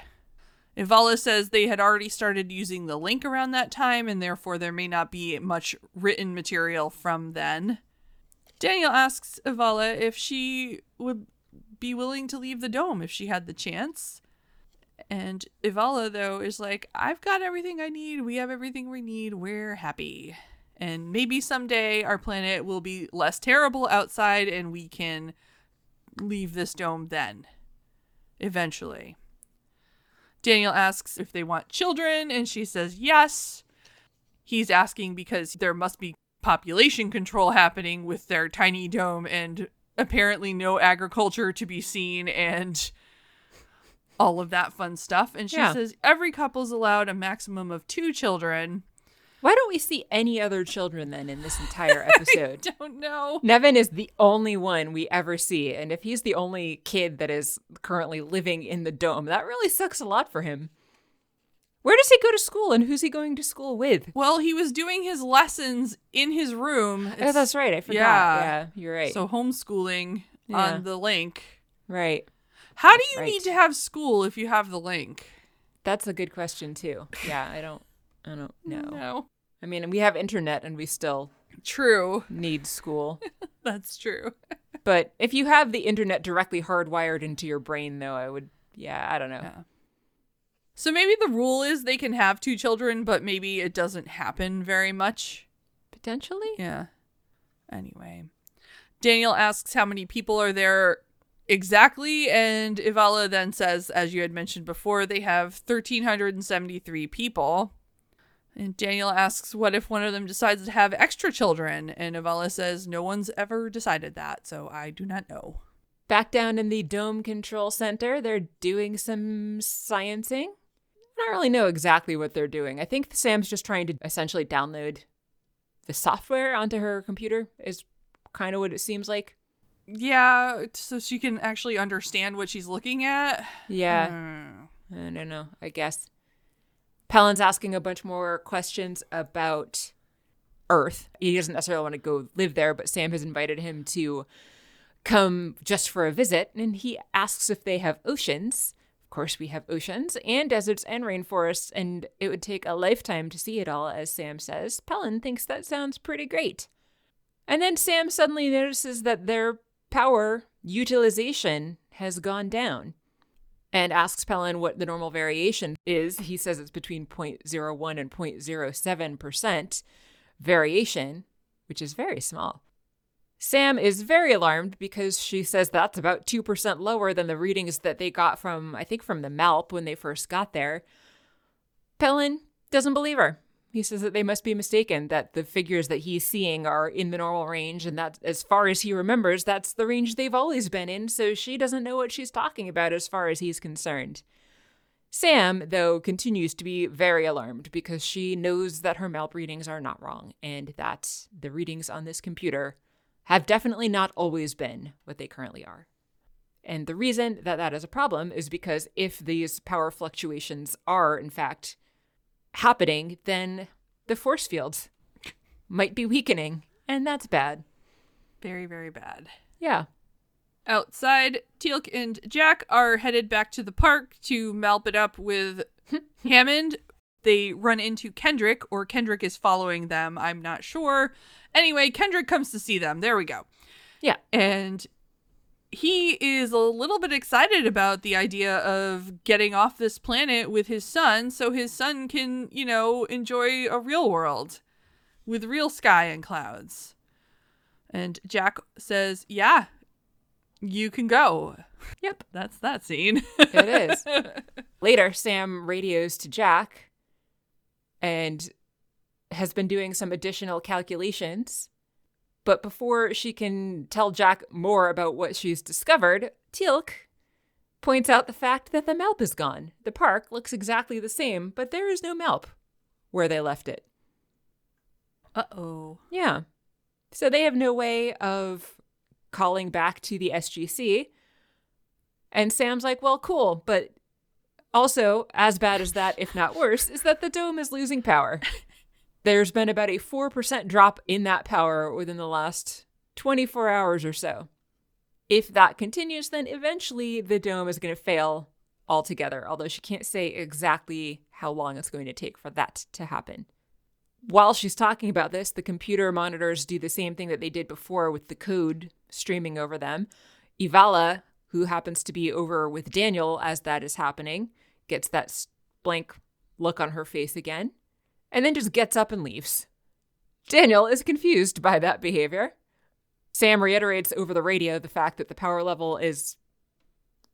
Ivala says they had already started using the link around that time, and therefore there may not be much written material from then. Daniel asks Ivala if she would be willing to leave the dome if she had the chance. And Ivala, though, is like, I've got everything I need. We have everything we need. We're happy. And maybe someday our planet will be less terrible outside and we can leave this dome then. Eventually. Daniel asks if they want children, and she says yes. He's asking because there must be population control happening with their tiny dome and apparently no agriculture to be seen and all of that fun stuff. And she Yeah. says every couple's allowed a maximum of two children. Why don't we see any other children then in this entire episode? I Don't know. Nevin is the only one we ever see, and if he's the only kid that is currently living in the dome, that really sucks a lot for him. Where does he go to school and who's he going to school with? Well, he was doing his lessons in his room. Oh, that's right. I forgot. yeah. Yeah, you're right. So homeschooling Yeah. on the link. right. How do you Right. need to have school if you have the link? That's a good question too. Yeah, I don't I don't know. No. I mean, we have internet and we still True. need school. That's true. but if you have the internet directly hardwired into your brain though, I would yeah, I don't know. Yeah. So maybe the rule is they can have two children, but maybe it doesn't happen very much. Potentially? Yeah. Anyway, Daniel asks how many people are there exactly, and Ivala then says, as you had mentioned before, they have 1,373 people. And Daniel asks, what if one of them decides to have extra children? And Ivala says, no one's ever decided that, so I do not know. Back down in the Dome Control Center, they're doing some sciencing. I don't really know exactly what they're doing. I think Sam's just trying to essentially download the software onto her computer, is kind of what it seems like. Yeah, so she can actually understand what she's looking at. Yeah. Hmm. I don't know, I guess. Pallen's asking a bunch more questions about Earth. He doesn't necessarily want to go live there, but Sam has invited him to come just for a visit, and he asks if they have oceans. Of course, we have oceans and deserts and rainforests, and it would take a lifetime to see it all, as Sam says. Pallen thinks that sounds pretty great. And then Sam suddenly notices that their power utilization has gone down and asks Pallen what the normal variation is. He says it's between 0.01 and 0.07% variation, which is very small. Sam is very alarmed because she says that's about 2% lower than the readings that they got from, I think, from the MALP when they first got there. Pellin doesn't believe her. He says that they must be mistaken, that the figures that he's seeing are in the normal range, and that as far as he remembers, that's the range they've always been in, so she doesn't know what she's talking about as far as he's concerned. Sam, though, continues to be very alarmed because she knows that her MALP readings are not wrong and that the readings on this computer have definitely not always been what they currently are. And the reason that that is a problem is because if these power fluctuations are, in fact, happening, then the force fields might be weakening, and that's bad. Very, very bad. Yeah. Outside, Teal'c and Jack are headed back to the park to malp it up with Hammond. They run into Kendrick, or Kendrick is following them. I'm not sure. Anyway, Kendrick comes to see them. There we go. Yeah. And he is a little bit excited about the idea of getting off this planet with his son so his son can, you know, enjoy a real world with real sky and clouds. And Jack says, Yeah, you can go. Yep. That's that scene. It is. Later, Sam radios to Jack and has been doing some additional calculations. But before she can tell Jack more about what she's discovered, Teal'c points out the fact that the MALP is gone. The park looks exactly the same, but there is no MALP where they left it. Uh oh. Yeah. So they have no way of calling back to the SGC. And Sam's like, well, cool. But also, as bad as that, if not worse, is that the dome is losing power. There's been about a 4% drop in that power within the last 24 hours or so. If that continues, then eventually the dome is going to fail altogether, although she can't say exactly how long it's going to take for that to happen. While she's talking about this, the computer monitors do the same thing that they did before with the code streaming over them. Ivala, who happens to be over with Daniel as that is happening, gets that blank look on her face again, and then just gets up and leaves. Daniel is confused by that behavior. Sam reiterates over the radio the fact that the power level is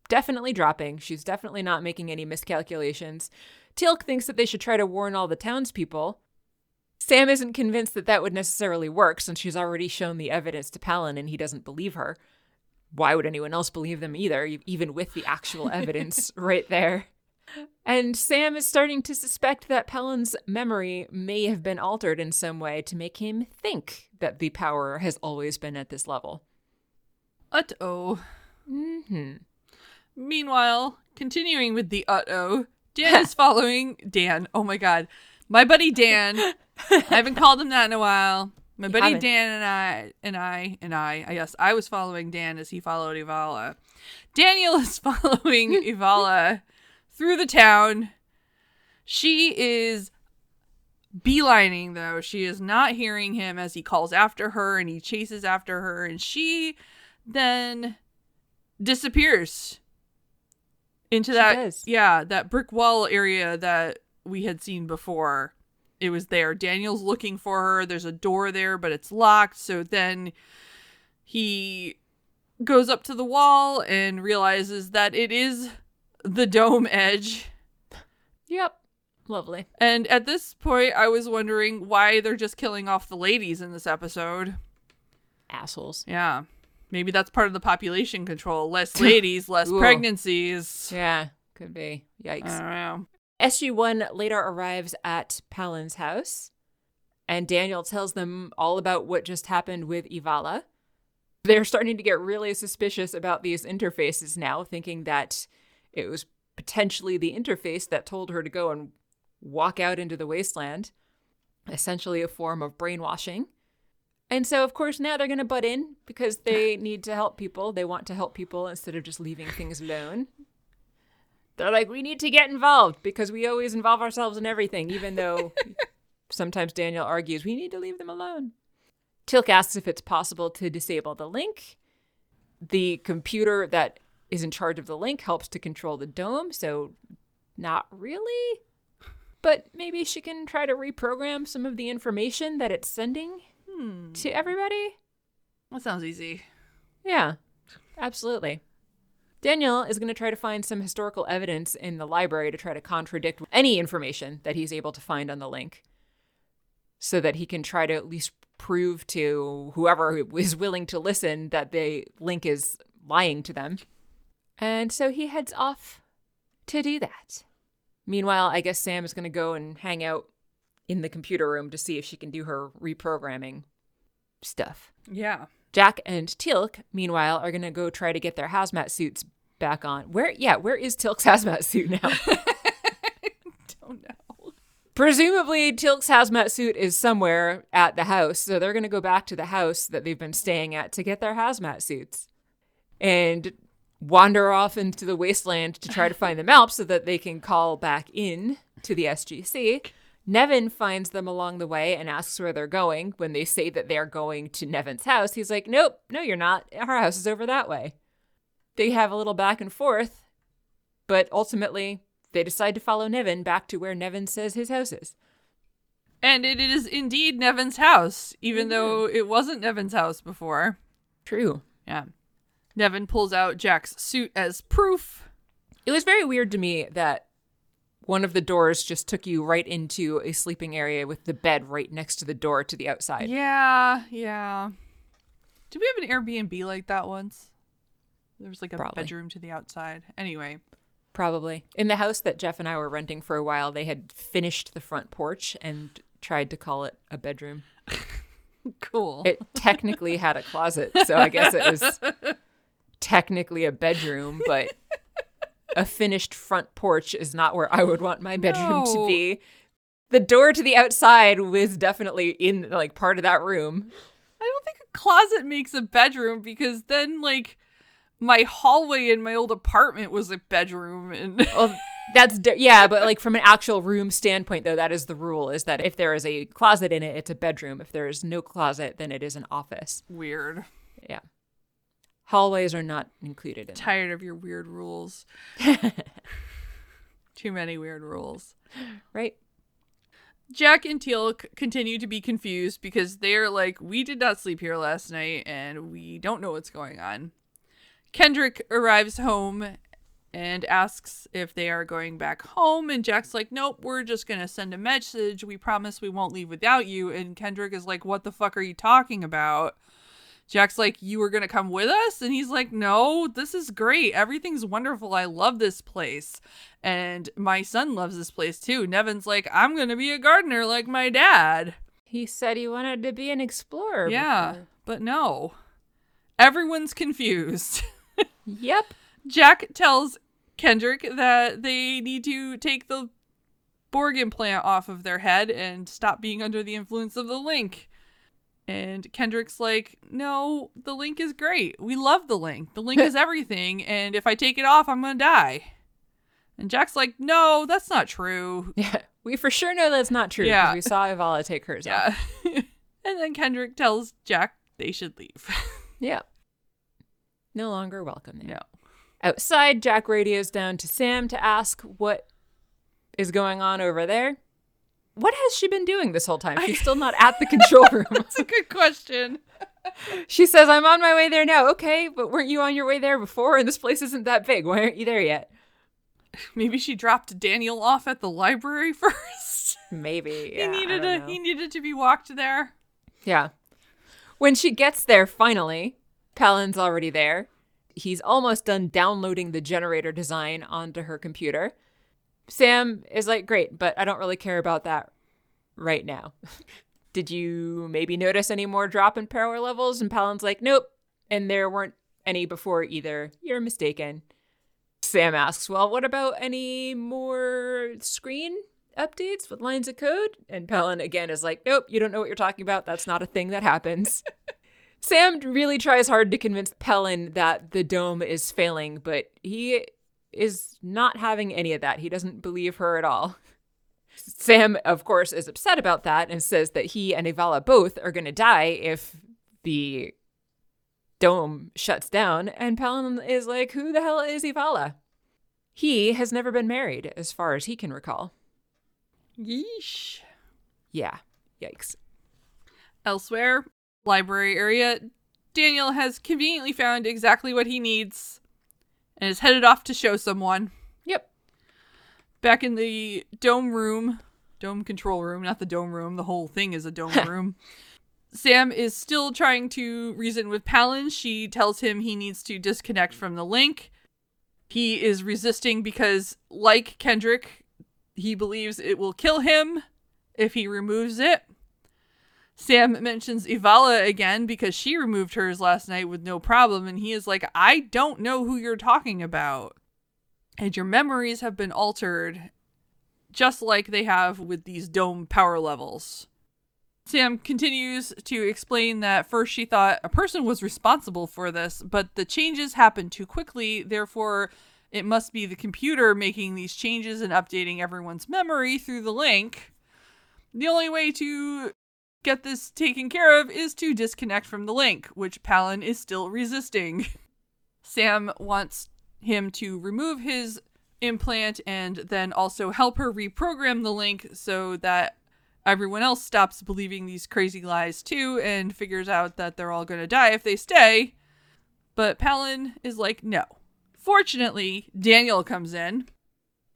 definitely dropping. She's definitely not making any miscalculations. Teal'c thinks that they should try to warn all the townspeople. Sam isn't convinced that that would necessarily work since she's already shown the evidence to Palin and he doesn't believe her. Why would anyone else believe them either, even with the actual evidence right there? And Sam is starting to suspect that Palin's memory may have been altered in some way to make him think that the power has always been at this level. Uh oh. Mm-hmm. Meanwhile, continuing with the uh oh, Dan is following Dan. Oh my god. My buddy Dan. I haven't called him that in a while. My You buddy haven't. Dan and I and I and I, I guess I was following Dan as he followed Ivala. Daniel is following Ivala through the town. She is beelining though. She is not hearing him as he calls after her and he chases after her and she then disappears into that yeah, that brick wall area that we had seen before. It was there. Daniel's looking for her. There's a door there, but it's locked. So then he goes up to the wall and realizes that it is the dome edge. Yep. Lovely. And at this point, I was wondering why they're just killing off the ladies in this episode. Assholes. Yeah. Maybe that's part of the population control. Less ladies, less Ooh. pregnancies. Yeah, could be. Yikes. I don't know. SG1 later arrives at Palin's house, and Daniel tells them all about what just happened with Ivala. They're starting to get really suspicious about these interfaces now, thinking that it was potentially the interface that told her to go and walk out into the wasteland, essentially a form of brainwashing. And so, of course, now they're going to butt in because they need to help people. They want to help people instead of just leaving things alone. They're like, we need to get involved because we always involve ourselves in everything, even though sometimes Daniel argues we need to leave them alone. Teal'c asks if it's possible to disable the link. The computer that is in charge of the link helps to control the dome, so not really. But maybe she can try to reprogram some of the information that it's sending hmm. to everybody. That sounds easy. Yeah, absolutely. Daniel is going to try to find some historical evidence in the library to try to contradict any information that he's able to find on the link. so that he can try to at least prove to whoever is willing to listen that the link is lying to them. And so he heads off to do that. Meanwhile, I guess Sam is going to go and hang out in the computer room to see if she can do her reprogramming stuff. Yeah. Jack and Teal'c, meanwhile, are going to go try to get their hazmat suits back on. Where, yeah, where is Teal'c's hazmat suit now? Don't know. Presumably, Teal'c's hazmat suit is somewhere at the house. So they're going to go back to the house that they've been staying at to get their hazmat suits and wander off into the wasteland to try to find the MALP so that they can call back in to the SGC. Nevin finds them along the way and asks where they're going. When they say that they're going to Nevin's house, he's like, Nope, no, you're not. Our house is over that way. They have a little back and forth, but ultimately, they decide to follow Nevin back to where Nevin says his house is. And it is indeed Nevin's house, even mm-hmm. though it wasn't Nevin's house before. True. Yeah. Nevin pulls out Jack's suit as proof. It was very weird to me that one of the doors just took you right into a sleeping area with the bed right next to the door to the outside. Yeah, yeah. Did we have an Airbnb like that once? There was like a Probably. bedroom to the outside. Anyway, Probably. In the house that Jeff and I were renting for a while, they had finished the front porch and tried to call it a bedroom. cool. It technically had a closet, so I guess it was technically a bedroom, but a finished front porch is not where I would want my bedroom No. to be. The door to the outside was definitely in like part of that room. I don't think a closet makes a bedroom because then like my hallway in my old apartment was a bedroom and Well, that's di- yeah, but like from an actual room standpoint, though, that is the rule: is that if there is a closet in it, it's a bedroom. If there is no closet, then it is an office. weird. Yeah, hallways are not included in. that. Tired of your weird rules. Too many weird rules. Right? Jack and Teal c- continue to be confused because they're like, we did not sleep here last night and we don't know what's going on. Kendrick arrives home and asks if they are going back home. And Jack's like, nope, we're just going to send a message. We promise we won't leave without you. And Kendrick is like, what the fuck are you talking about? Jack's like, You were going to come with us? And he's like, No, this is great. Everything's wonderful. I love this place. And my son loves this place too. Nevin's like, I'm going to be a gardener like my dad. He said he wanted to be an explorer. Yeah, before. but no. Everyone's confused. Yep. Jack tells Kendrick that they need to take the Borg implant off of their head and stop being under the influence of the link. And Kendrick's like, no, the link is great. We love the link. The link is everything. And if I take it off, I'm going to die. And Jack's like, no, that's not true. Yeah. We for sure know that's not true because Yeah. we saw Ivala take hers off. Yeah. and then Kendrick tells Jack they should leave. Yeah. No longer welcome there. no. Outside, Jack radios down to Sam to ask what is going on over there. What has she been doing this whole time? She's still not at the control room. That's a good question. she says, I'm on my way there now. Okay, but weren't you on your way there before? And this place isn't that big. Why aren't you there yet? Maybe she dropped Daniel off at the library first. Maybe. he yeah, I needed a know. he needed to be walked there. Yeah. When she gets there finally, Palin's already there. He's almost done downloading the generator design onto her computer. Sam is like, Great, but I don't really care about that right now. Did you maybe notice any more drop in power levels? And Palin's like, Nope. And there weren't any before either. You're mistaken. Sam asks, Well, what about any more screen updates with lines of code? And Palin again is like, Nope, you don't know what you're talking about. That's not a thing that happens. Sam really tries hard to convince Pelin that the dome is failing, but he is not having any of that. He doesn't believe her at all. Sam, of course, is upset about that and says that he and Ivala both are going to die if the dome shuts down. And Pelin is like, Who the hell is Ivala? He has never been married, as far as he can recall. Yeesh. Yeah. Yikes. Elsewhere, library area, Daniel has conveniently found exactly what he needs and is headed off to show someone. Yep. Back in the dome room, dome control room, not the dome room. The whole thing is a dome room. Sam is still trying to reason with Palin. She tells him he needs to disconnect from the link. He is resisting because, like Kendrick, he believes it will kill him if he removes it. Sam mentions Ivala again because she removed hers last night with no problem, and he is like, I don't know who you're talking about. And your memories have been altered, just like they have with these dome power levels. Sam continues to explain that first she thought a person was responsible for this, but the changes happened too quickly, therefore, it must be the computer making these changes and updating everyone's memory through the link. The only way to get this taken care of is to disconnect from the link, which Palin is still resisting. Sam wants him to remove his implant and then also help her reprogram the link so that everyone else stops believing these crazy lies too and figures out that they're all going to die if they stay. But Palin is like, no. Fortunately, Daniel comes in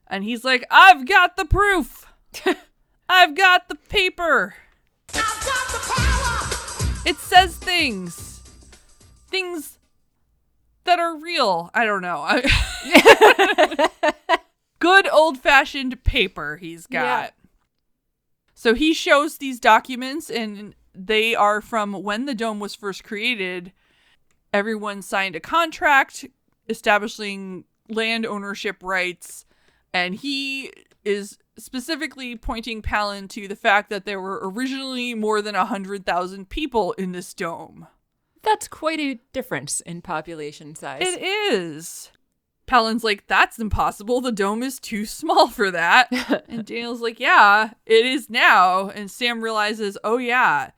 and he's like, I've got the proof. I've got the paper. It says things. Things that are real. I don't know. Good old fashioned paper he's got. Yeah. So he shows these documents, and they are from when the dome was first created. Everyone signed a contract establishing land ownership rights, and he is specifically pointing Palin to the fact that there were originally more than 100,000 people in this dome. That's quite a difference in population size. It is. Palin's like, that's impossible. The dome is too small for that. and Daniel's like, yeah, it is now. And Sam realizes, oh, yeah,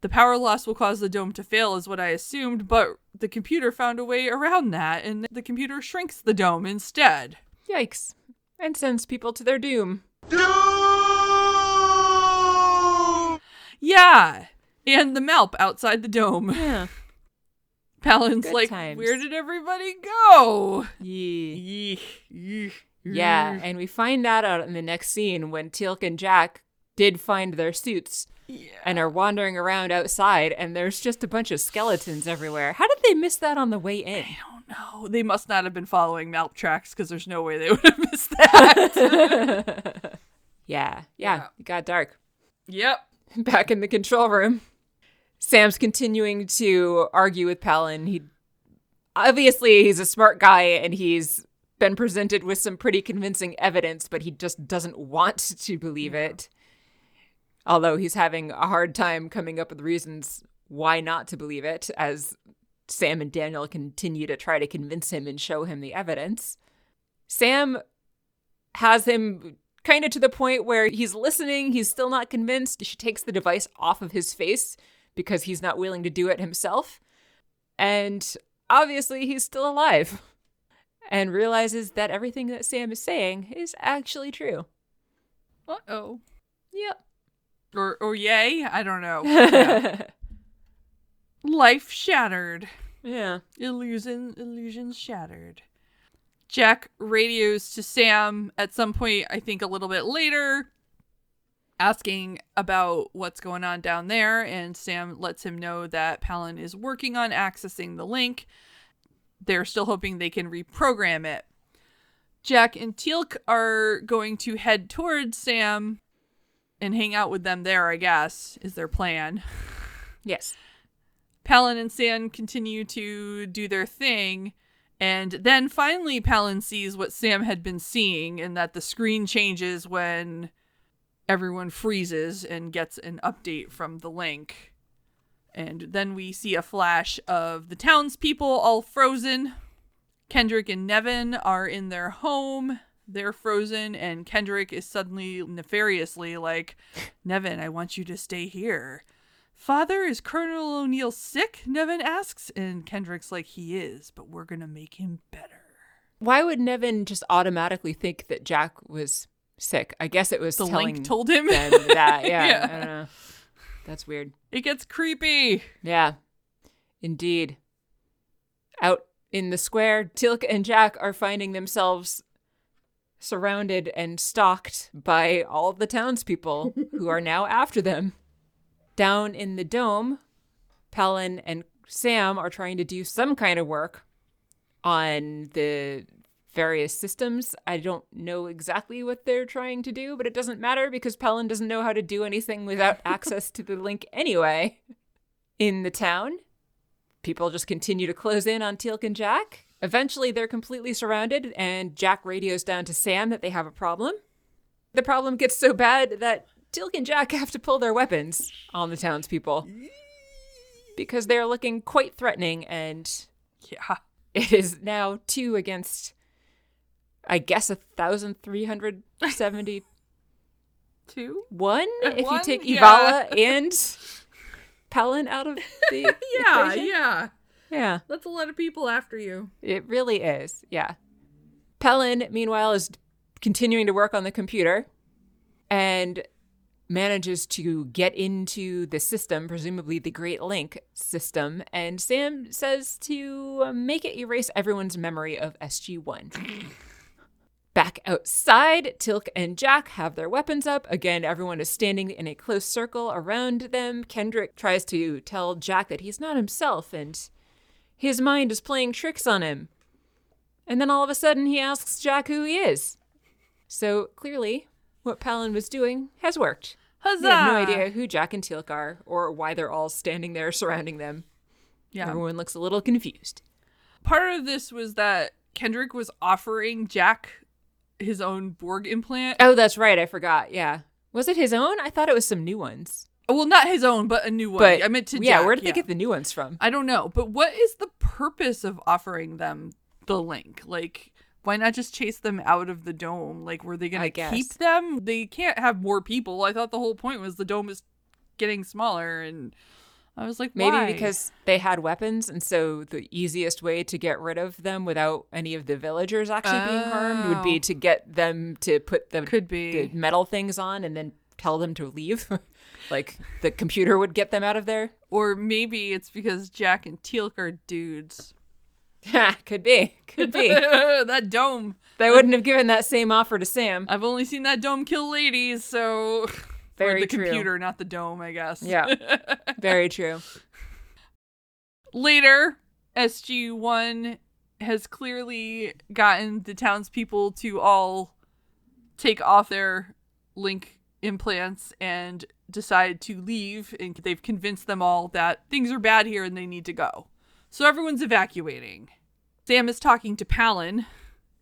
the power loss will cause the dome to fail, is what I assumed, but the computer found a way around that, and the computer shrinks the dome instead. Yikes. And sends people to their doom. Doom! Yeah. And the MALP outside the dome. Yeah. Palin's Good like, times. where did everybody go? Yeah. Yeeh, Yeah, and we find that out in the next scene when Teal'c and Jack did find their suits and are wandering around outside, and there's just a bunch of skeletons everywhere. How did they miss that on the way in? No, they must not have been following MALP tracks because there's no way they would have missed that. Yeah, yeah, Yeah. it got dark. yep. Back in the control room, Sam's continuing to argue with Palin. He obviously he's a smart guy and he's been presented with some pretty convincing evidence, but he just doesn't want to believe it. Although he's having a hard time coming up with reasons why not to believe it, as Sam and Daniel continue to try to convince him and show him the evidence. Sam has him kind of to the point where he's listening, he's still not convinced. She takes the device off of his face because he's not willing to do it himself. And obviously, he's still alive and realizes that everything that Sam is saying is actually true. Uh oh. Yep. Or or yay? I don't know. Yeah. Life shattered. yeah. Illusion illusions shattered. Jack radios to Sam at some point, I think a little bit later, asking about what's going on down there, and Sam lets him know that Palin is working on accessing the link. They're still hoping they can reprogram it. Jack and Teal'c are going to head towards Sam and hang out with them there, I guess, is their plan. Yes. Palin and Sam continue to do their thing. And then finally, Palin sees what Sam had been seeing, and that the screen changes when everyone freezes and gets an update from the link. And then we see a flash of the townspeople all frozen. Kendrick and Nevin are in their home. They're frozen, and Kendrick is suddenly nefariously like, Nevin, I want you to stay here. Father, is Colonel O'Neill sick? Nevin asks, and Kendrick's like, he is, but we're gonna make him better. Why would Nevin just automatically think that Jack was sick? I guess it was The telling link told him. that. Yeah, Yeah. I don't know. That's weird. It gets creepy. Yeah, indeed. Out in the square, Teal'c and Jack are finding themselves surrounded and stalked by all the townspeople who are now after them. Down in the dome, Palin and Sam are trying to do some kind of work on the various systems. I don't know exactly what they're trying to do, but it doesn't matter because Palin doesn't know how to do anything without access to the link anyway. In the town, people just continue to close in on Teal'c and Jack. Eventually, they're completely surrounded, and Jack radios down to Sam that they have a problem. The problem gets so bad that Teal'c and Jack have to pull their weapons on the townspeople because they're looking quite threatening, and Yeah. it is now two against, I guess, a thousand three hundred seventy-one. Two? if you One? take Yeah. Avala and Pelin out of the Yeah, equation. yeah. yeah. That's a lot of people after you. It really is. Yeah. Pelin, meanwhile, is continuing to work on the computer and manages to get into the system, presumably the Great Link system. And Sam says to uh, make it erase everyone's memory of SG1. Back outside, Teal'c and Jack have their weapons up. Again, everyone is standing in a close circle around them. Kendrick tries to tell Jack that he's not himself and his mind is playing tricks on him. And then all of a sudden, he asks Jack who he is. So clearly, what Pelin was doing has worked. Huzzah! They have no idea who Jack and Teal'c are or why they're all standing there surrounding them. Yeah. Everyone looks a little confused. Part of this was that Kendrick was offering Jack his own Borg implant. Oh, that's right. I forgot. Yeah. Was it his own? I thought it was some new ones. Well, not his own, but a new one. But I meant to yeah, Jack, where did they get the new ones from? I don't know. But what is the purpose of offering them the link? Like, why not just chase them out of the dome? Like, were they going to keep them? They can't have more people. I thought the whole point was the dome is getting smaller. And I was like, Maybe why? because they had weapons, and so the easiest way to get rid of them without any of the villagers actually being harmed would be Oh. to get them to put the, Could be. the metal things on and then tell them to leave. like the computer would get them out of there. Or maybe it's because Jack and Teal'c are dudes. Could be. Could be. that dome. they wouldn't have given that same offer to Sam. I've only seen that dome kill ladies, so. or Very the true. computer, not the dome, I guess. Yeah. Very true. Later, SG1 has clearly gotten the townspeople to all take off their link implants and decide to leave. And they've convinced them all that things are bad here and they need to go. So everyone's evacuating. Sam is talking to Pelin,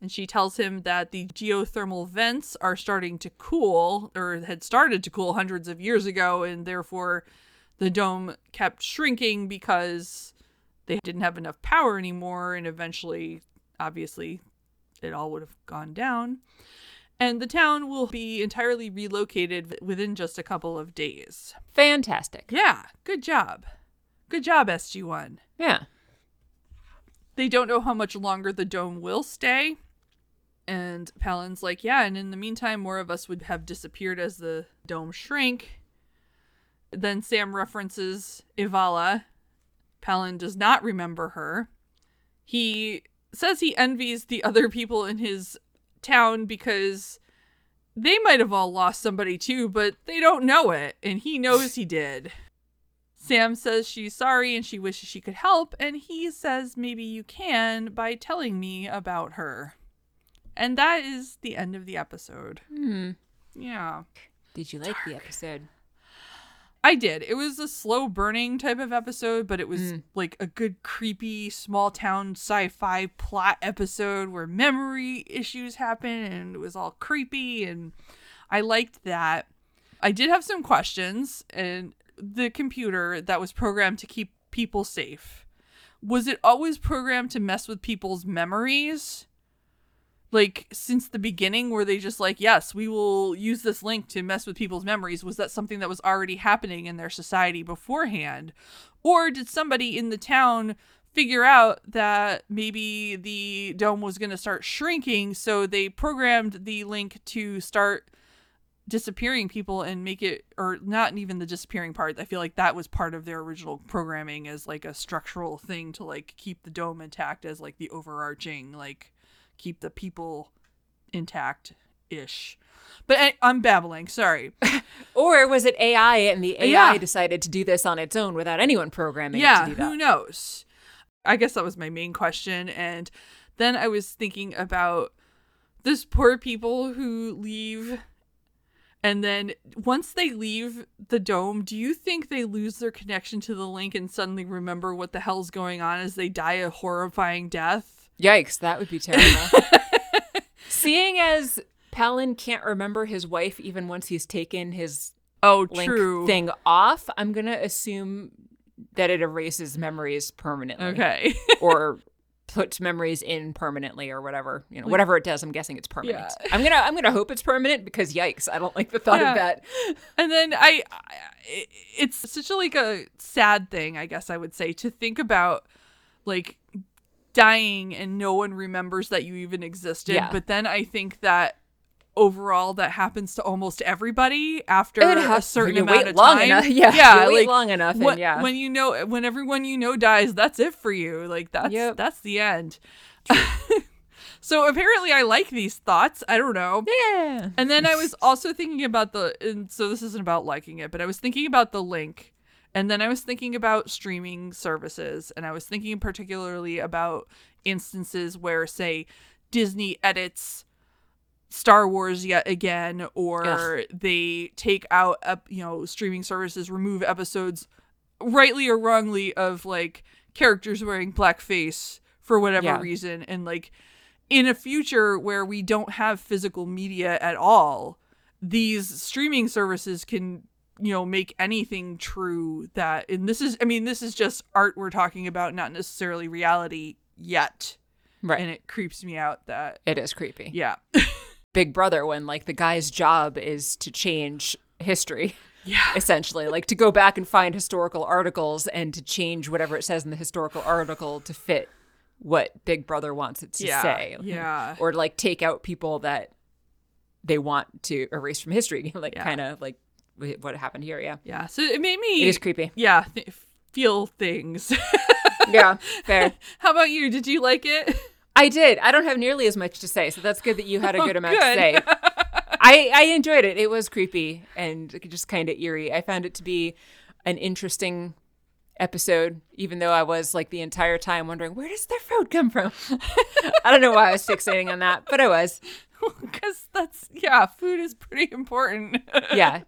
and she tells him that the geothermal vents are starting to cool, or had started to cool hundreds of years ago, and therefore the dome kept shrinking because they didn't have enough power anymore, and eventually, obviously, it all would have gone down. And the town will be entirely relocated within just a couple of days. Fantastic. Yeah, good job. Good job, SG1. Yeah. They don't know how much longer the dome will stay. And Pelin's like, yeah, and in the meantime, more of us would have disappeared as the dome shrank. Then Sam references Avala. Pelin does not remember her. He says he envies the other people in his town because they might have all lost somebody too, but they don't know it, and he knows he did. Sam says she's sorry and she wishes she could help, and he says maybe you can by telling me about her. And that is the end of the episode. Hmm. Yeah. Did you like the episode? I did. It was a slow burning type of episode, but it was like a good creepy small town sci-fi plot episode where memory issues happen and it was all creepy and I liked that. I did have some questions and the computer that was programmed to keep people safe. Was it always programmed to mess with people's memories? like since the beginning were they just like yes we will use this link to mess with people's memories was that something that was already happening in their society beforehand or did somebody in the town figure out that maybe the dome was going to start shrinking so they programmed the link to start disappearing people and make it or not even the disappearing part i feel like that was part of their original programming as like a structural thing to like keep the dome intact as like the overarching like keep the people intact ish. But I, I'm babbling. Sorry. Or was it AI and the AI Yeah. decided to do this on its own without anyone programming yeah, it to do that? who knows? I guess that was my main question. And then I was thinking about this poor people who leave. And then once they leave the dome, do you think they lose their connection to the link and suddenly remember what the hell's going on as they die a horrifying death? Yikes, that would be terrible. Seeing as Pelin can't remember his wife even once he's taken his Oh, link true. thing off, I'm going to assume that it erases memories permanently. Okay. or puts memories in permanently or whatever you know whatever it does i'm guessing it's permanent Yeah. i'm gonna i'm gonna hope it's permanent because yikes i don't like the thought Yeah. of that and then I, I it's such a like a sad thing i guess i would say to think about like dying and no one remembers that you even existed Yeah. but then i think that overall that happens to almost everybody after a certain you amount of time enough. Yeah, yeah like long enough and when, yeah. when you know when everyone you know dies that's it for you like that's Yep. that's the end so apparently i like these thoughts i don't know yeah and then I was also thinking about the, and so this isn't about liking it, but I was thinking about the link. And then I was thinking about streaming services. And I was thinking particularly about instances where, say, Disney edits Star Wars yet again, or they take out, ep- you know, streaming services, remove episodes, rightly or wrongly, of like characters wearing blackface for whatever Yeah. reason. And like, in a future where we don't have physical media at all, these streaming services can, you know, make anything true that, and this is, I mean, this is just art we're talking about, not necessarily reality yet. right And it creeps me out that, it is creepy yeah. big brother when like the guy's job is to change history Yeah. essentially like to go back and find historical articles and to change whatever it says in the historical article to fit what big brother wants it to Yeah, say yeah. or like take out people that they want to erase from history like Yeah. kind of like what happened here yeah Yeah. So it made me, it is creepy yeah, th- feel things. yeah fair How about you? Did you like it? I did. I don't have nearly as much to say, so that's good that you had a oh, good amount to good. say. I I enjoyed it. It was creepy and just kind of eerie. I found it to be an interesting episode, even though I was like the entire time wondering where does their food come from. I don't know why I was fixating on that, but I was. Because that's, yeah, food is pretty important. Yeah,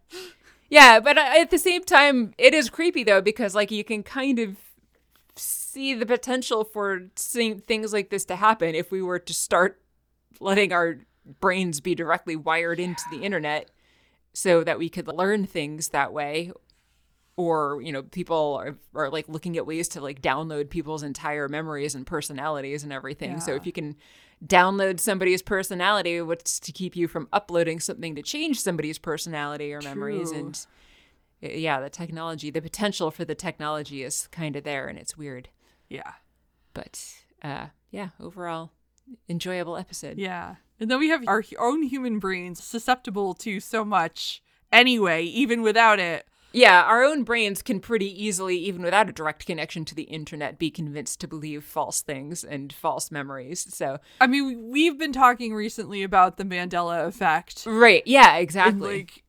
yeah. But uh, at the same time, it is creepy though because like you can kind of see the potential for seeing things like this to happen if we were to start letting our brains be directly wired into the internet so that we could learn things that way. Or you know people are, are like looking at ways to like download people's entire memories and personalities and everything. So if you can download somebody's personality what's to keep you from uploading something to change somebody's personality or memories? And yeah the technology the potential for the technology is kind of there and it's weird yeah. but uh yeah overall enjoyable episode Yeah. And then we have our own human brains susceptible to so much anyway, even without it. Yeah, our own brains can pretty easily, even without a direct connection to the internet, be convinced to believe false things and false memories. So, I mean, we- we've been talking recently about the Mandela effect. right, yeah, And exactly. like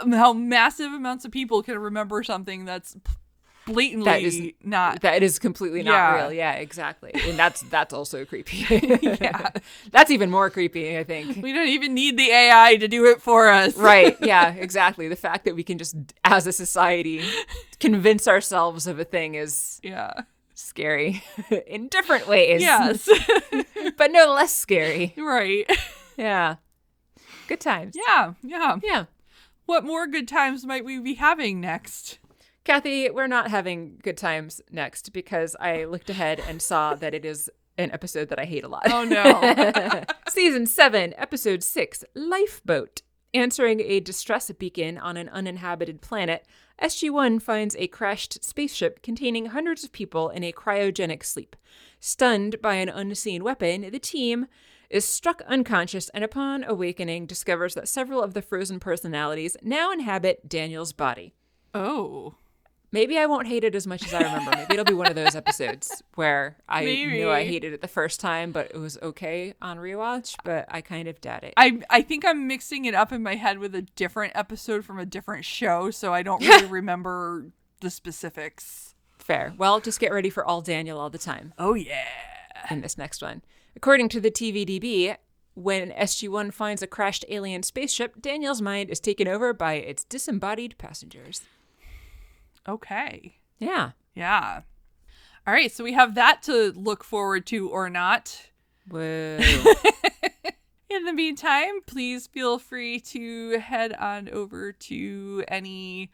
um, how massive amounts of people can remember something that's blatantly That is- not. that is completely not Yeah. real. Yeah, exactly. And that's that's also creepy. Yeah. that's even more creepy, I think. we don't even need the AI to do it for us. right. Yeah, exactly. The fact that we can just, as a society, convince ourselves of a thing is Yeah. scary in different ways. Yes. but no less scary. right. Yeah. Good times. Yeah. Yeah. Yeah. What more good times might we be having next? Kathy, we're not having good times next because I looked ahead and saw that it is an episode that I hate a lot. Oh no. Season 7, Episode 6 Lifeboat. Answering a distress beacon on an uninhabited planet, SG 1 finds a crashed spaceship containing hundreds of people in a cryogenic sleep. Stunned by an unseen weapon, the team is struck unconscious and, upon awakening, discovers that several of the frozen personalities now inhabit Daniel's body. oh. Maybe I won't hate it as much as I remember. Maybe it'll be one of those episodes where I knew I hated it the first time, but it was okay on rewatch. But I kind of doubt it. I I think I'm mixing it up in my head with a different episode from a different show, so I don't really remember the specifics. Fair. Well, just get ready for all Daniel all the time Oh yeah. in this next one. According to the TVDB, when SG-1 finds a crashed alien spaceship, Daniel's mind is taken over by its disembodied passengers. Okay. Yeah. Yeah. All right, so we have that to look forward to or not. Whoa. In the meantime, please feel free to head on over to any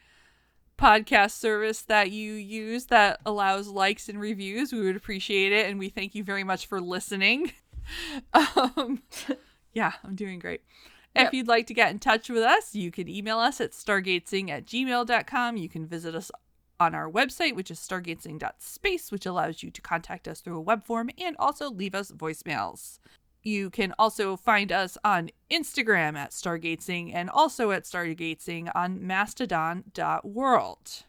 podcast service that you use that allows likes and reviews. We would appreciate it, and we thank you very much for listening. um, yeah, I'm doing great. If you'd like to get in touch with us, you can email us at stargatesing at gmail.com. You can visit us on our website, which is stargatesing.space, which allows you to contact us through a web form and also leave us voicemails. You can also find us on Instagram at Stargatesing and also at Stargatesing on mastodon.world.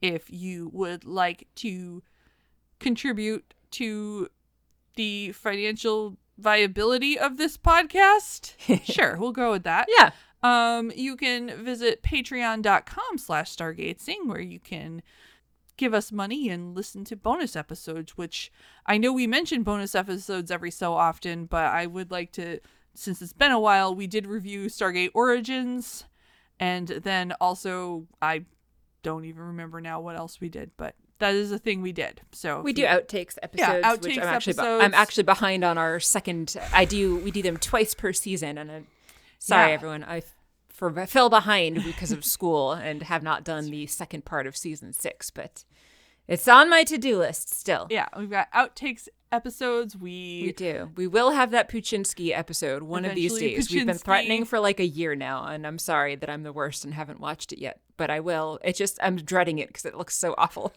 If you would like to contribute to the financial viability of this podcast, sure, we'll go with that. yeah. Um, you can visit patreon.com slash stargatesing where you can give us money and listen to bonus episodes, which I know we mention bonus episodes every so often, but I would like to, since it's been a while, we did review Stargate Origins, and then also, I don't even remember now what else we did, but that is a thing we did. So We do you- outtakes episodes, which outtakes I'm actually be- I'm actually behind on our second. I do we do them twice per season, and I'm sorry Yeah. everyone. I for fell behind because of school and have not done the second part of season six, but it's on my to do list still. Yeah, we've got outtakes episodes. We we do. We will have that Puchinsky episode one of these days. We've been threatening for like a year now, and I'm sorry that I'm the worst and haven't watched it yet. But I will. It just I'm dreading it because it looks so awful.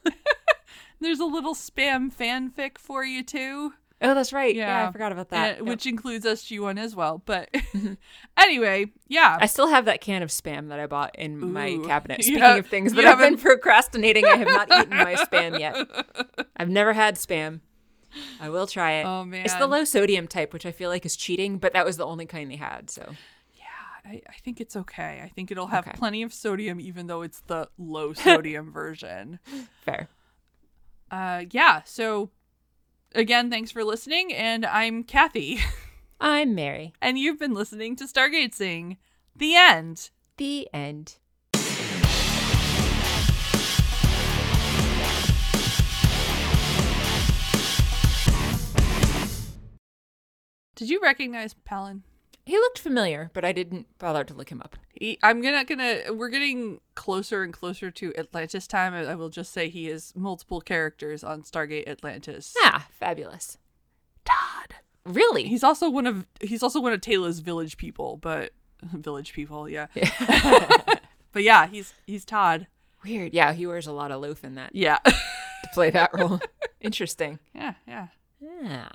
There's a little spam fanfic for you too. Oh, that's right. Yeah, Yeah. I forgot about that. Uh, Yep. which includes SG1 as well. But anyway, yeah. I still have that can of spam that I bought in my cabinet. Speaking of things you that I've been procrastinating, I have not eaten my spam yet. I've never had spam. I will try it. Oh, man. It's the low sodium type, which I feel like is cheating, but that was the only kind they had. So I, I think it's okay. I think it'll have Okay. plenty of sodium, even though it's the low sodium version. fair. Uh, yeah. So, again, thanks for listening. And I'm Kathy. I'm Mary. And you've been listening to Stargate Sing. The end. The end. Did you recognize Pelin? He looked familiar, but I didn't bother to look him up. He, I'm gonna gonna we're getting closer and closer to Atlantis time. I, I will just say he is multiple characters on Stargate Atlantis. Ah, fabulous. Todd. Really? He's also one of he's also one of Teyla's village people, but village people, yeah. but yeah, he's he's Todd. Weird. Yeah, he wears a lot of loaf in that Yeah. to play that role. Interesting. yeah, yeah. Yeah.